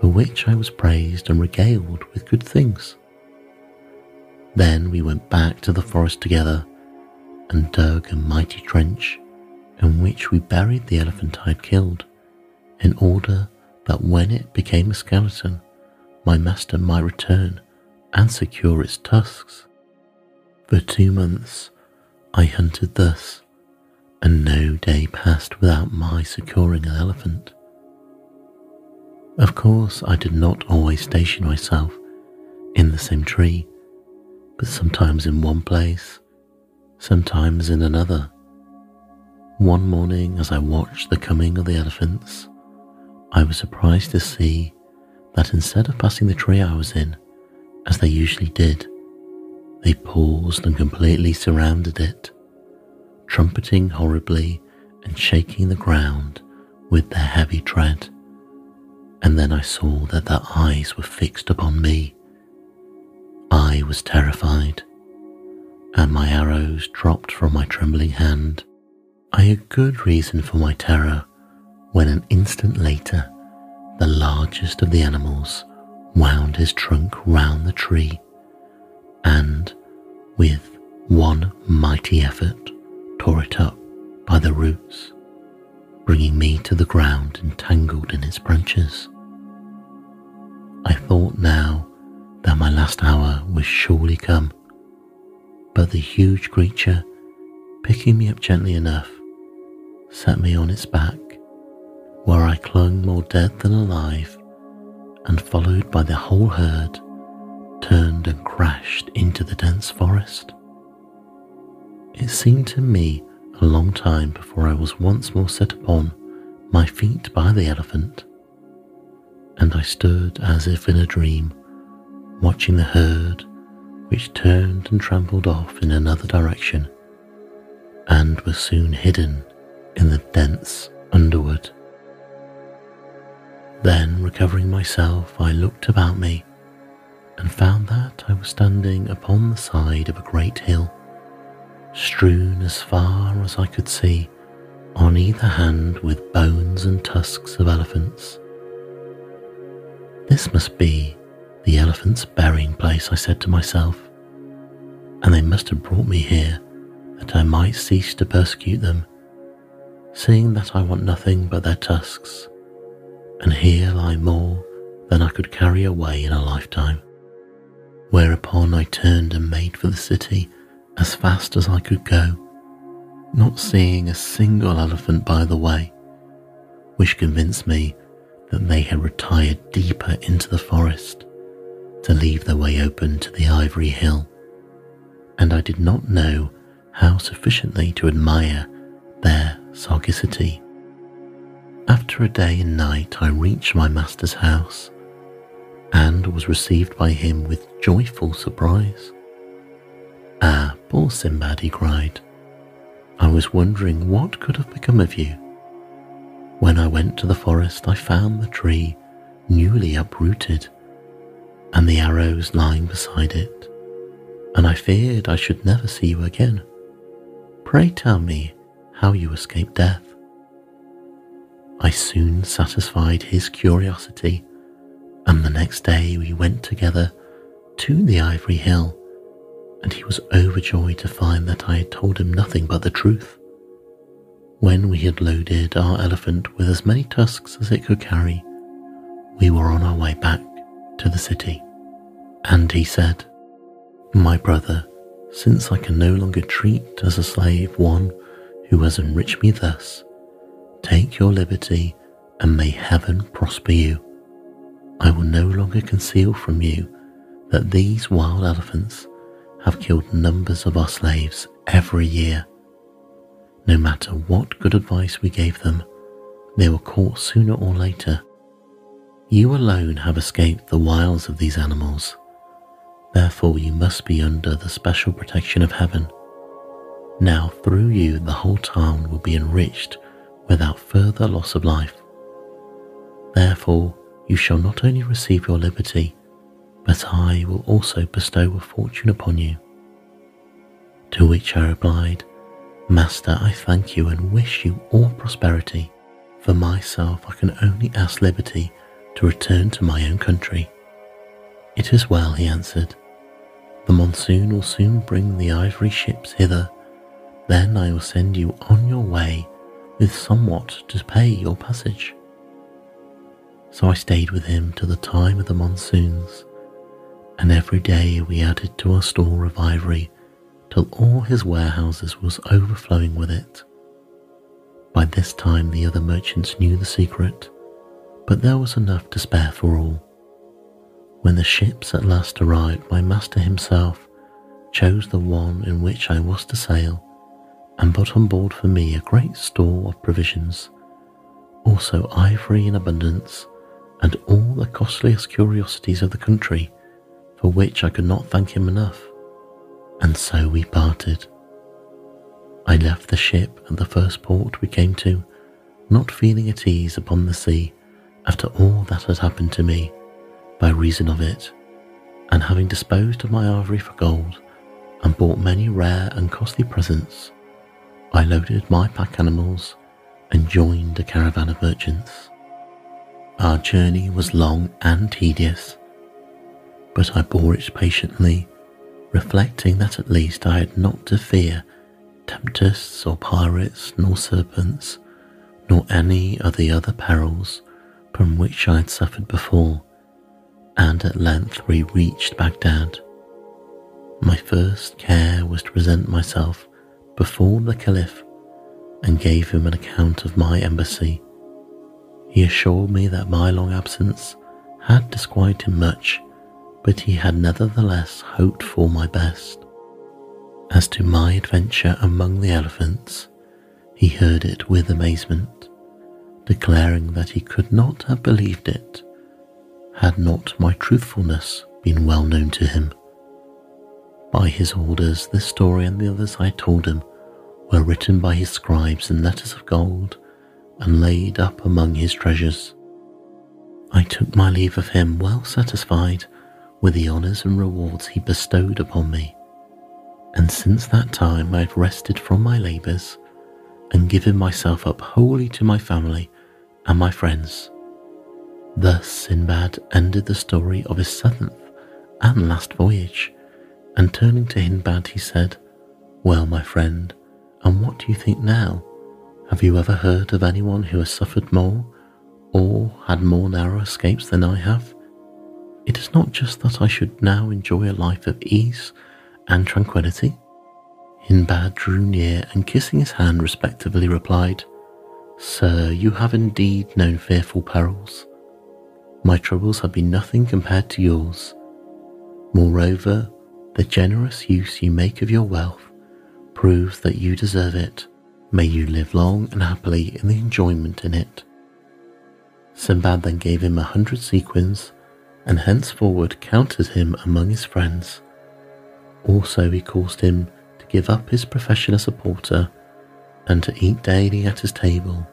for which I was praised and regaled with good things. Then we went back to the forest together and dug a mighty trench in which we buried the elephant I had killed, in order that when it became a skeleton, my master might return and secure its tusks. For two months I hunted thus, and no day passed without my securing an elephant. Of course, I did not always station myself in the same tree, but sometimes in one place, sometimes in another. One morning, as I watched the coming of the elephants, I was surprised to see that instead of passing the tree I was in, as they usually did, they paused and completely surrounded it, trumpeting horribly and shaking the ground with their heavy tread and then I saw that their eyes were fixed upon me. I was terrified, and my arrows dropped from my trembling hand. I had good reason for my terror when an instant later the largest of the animals wound his trunk round the tree and, with one mighty effort, tore it up by the roots, bringing me to the ground entangled in its branches. I thought now that my last hour was surely come, but the huge creature, picking me up gently enough, set me on its back, where I clung more dead than alive, and followed by the whole herd, turned and crashed into the dense forest. It seemed to me a long time before I was once more set upon my feet by the elephant and I stood as if in a dream, watching the herd which turned and trampled off in another direction and was soon hidden in the dense underwood. Then, recovering myself, I looked about me and found that I was standing upon the side of a great hill, strewn as far as I could see on either hand with bones and tusks of elephants. This must be the elephants' burying place, I said to myself, and they must have brought me here that I might cease to persecute them, seeing that I want nothing but their tusks, and here lie more than I could carry away in a lifetime. Whereupon I turned and made for the city as fast as I could go, not seeing a single elephant by the way, which convinced me that they had retired deeper into the forest to leave their way open to the ivory hill, and I did not know how sufficiently to admire their sagacity. After a day and night, I reached my master's house and was received by him with joyful surprise. Ah, poor Sinbad, he cried. I was wondering what could have become of you. When I went to the forest, I found the tree newly uprooted and the arrows lying beside it, and I feared I should never see you again. Pray tell me how you escaped death. I soon satisfied his curiosity, and the next day we went together to the Ivory Hill, and he was overjoyed to find that I had told him nothing but the truth. When we had loaded our elephant with as many tusks as it could carry, we were on our way back to the city. And he said, My brother, since I can no longer treat as a slave one who has enriched me thus, take your liberty and may heaven prosper you. I will no longer conceal from you that these wild elephants have killed numbers of our slaves every year. No matter what good advice we gave them, they were caught sooner or later. You alone have escaped the wiles of these animals Therefore, you must be under the special protection of heaven. Now, through you, the whole town will be enriched without further loss of life. Therefore, you shall not only receive your liberty, but I will also bestow a fortune upon you. To which I replied, Master, I thank you and wish you all prosperity. For myself, I can only ask liberty to return to my own country. It is well, he answered. The monsoon will soon bring the ivory ships hither. Then I will send you on your way with somewhat to pay your passage. So I stayed with him till the time of the monsoons, and every day we added to our store of ivory till all his warehouses was overflowing with it. By this time the other merchants knew the secret, but there was enough to spare for all. When the ships at last arrived, my master himself chose the one in which I was to sail and put on board for me a great store of provisions, also ivory in abundance, and all the costliest curiosities of the country, for which I could not thank him enough. And so we parted. I left the ship at the first port we came to, not feeling at ease upon the sea after all that had happened to me by reason of it, and having disposed of my ivory for gold and bought many rare and costly presents, I loaded my pack animals and joined a caravan of merchants. Our journey was long and tedious, but I bore it patiently, reflecting that at least I had not to fear tempests or pirates, nor serpents, nor any of the other perils from which I had suffered before and at length we reached Baghdad. My first care was to present myself before the Caliph and gave him an account of my embassy. He assured me that my long absence had disquieted him much, but he had nevertheless hoped for my best. As to my adventure among the elephants, he heard it with amazement, declaring that he could not have believed it had not my truthfulness been well known to him. By his orders, this story and the others I told him were written by his scribes in letters of gold and laid up among his treasures. I took my leave of him well satisfied with the honours and rewards he bestowed upon me, and since that time I have rested from my labours and given myself up wholly to my family and my friends. Thus Sinbad ended the story of his seventh and last voyage, and turning to Hindbad he said, Well, my friend, and what do you think now? Have you ever heard of anyone who has suffered more or had more narrow escapes than I have? It is not just that I should now enjoy a life of ease and tranquility. Hindbad drew near and kissing his hand respectfully replied, Sir, you have indeed known fearful perils. My troubles have been nothing compared to yours. Moreover, the generous use you make of your wealth proves that you deserve it. May you live long and happily in the enjoyment in it. Sinbad then gave him a hundred sequins and henceforward counted him among his friends. Also, he caused him to give up his profession as a porter and to eat daily at his table,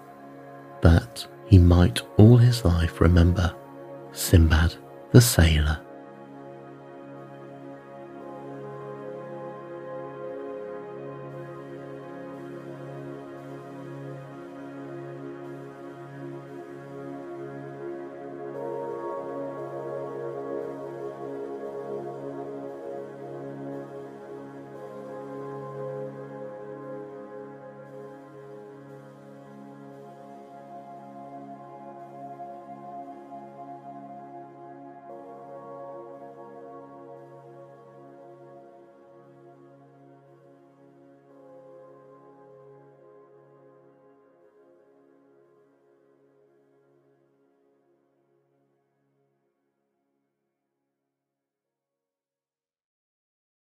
that he might all his life remember Sinbad the sailor.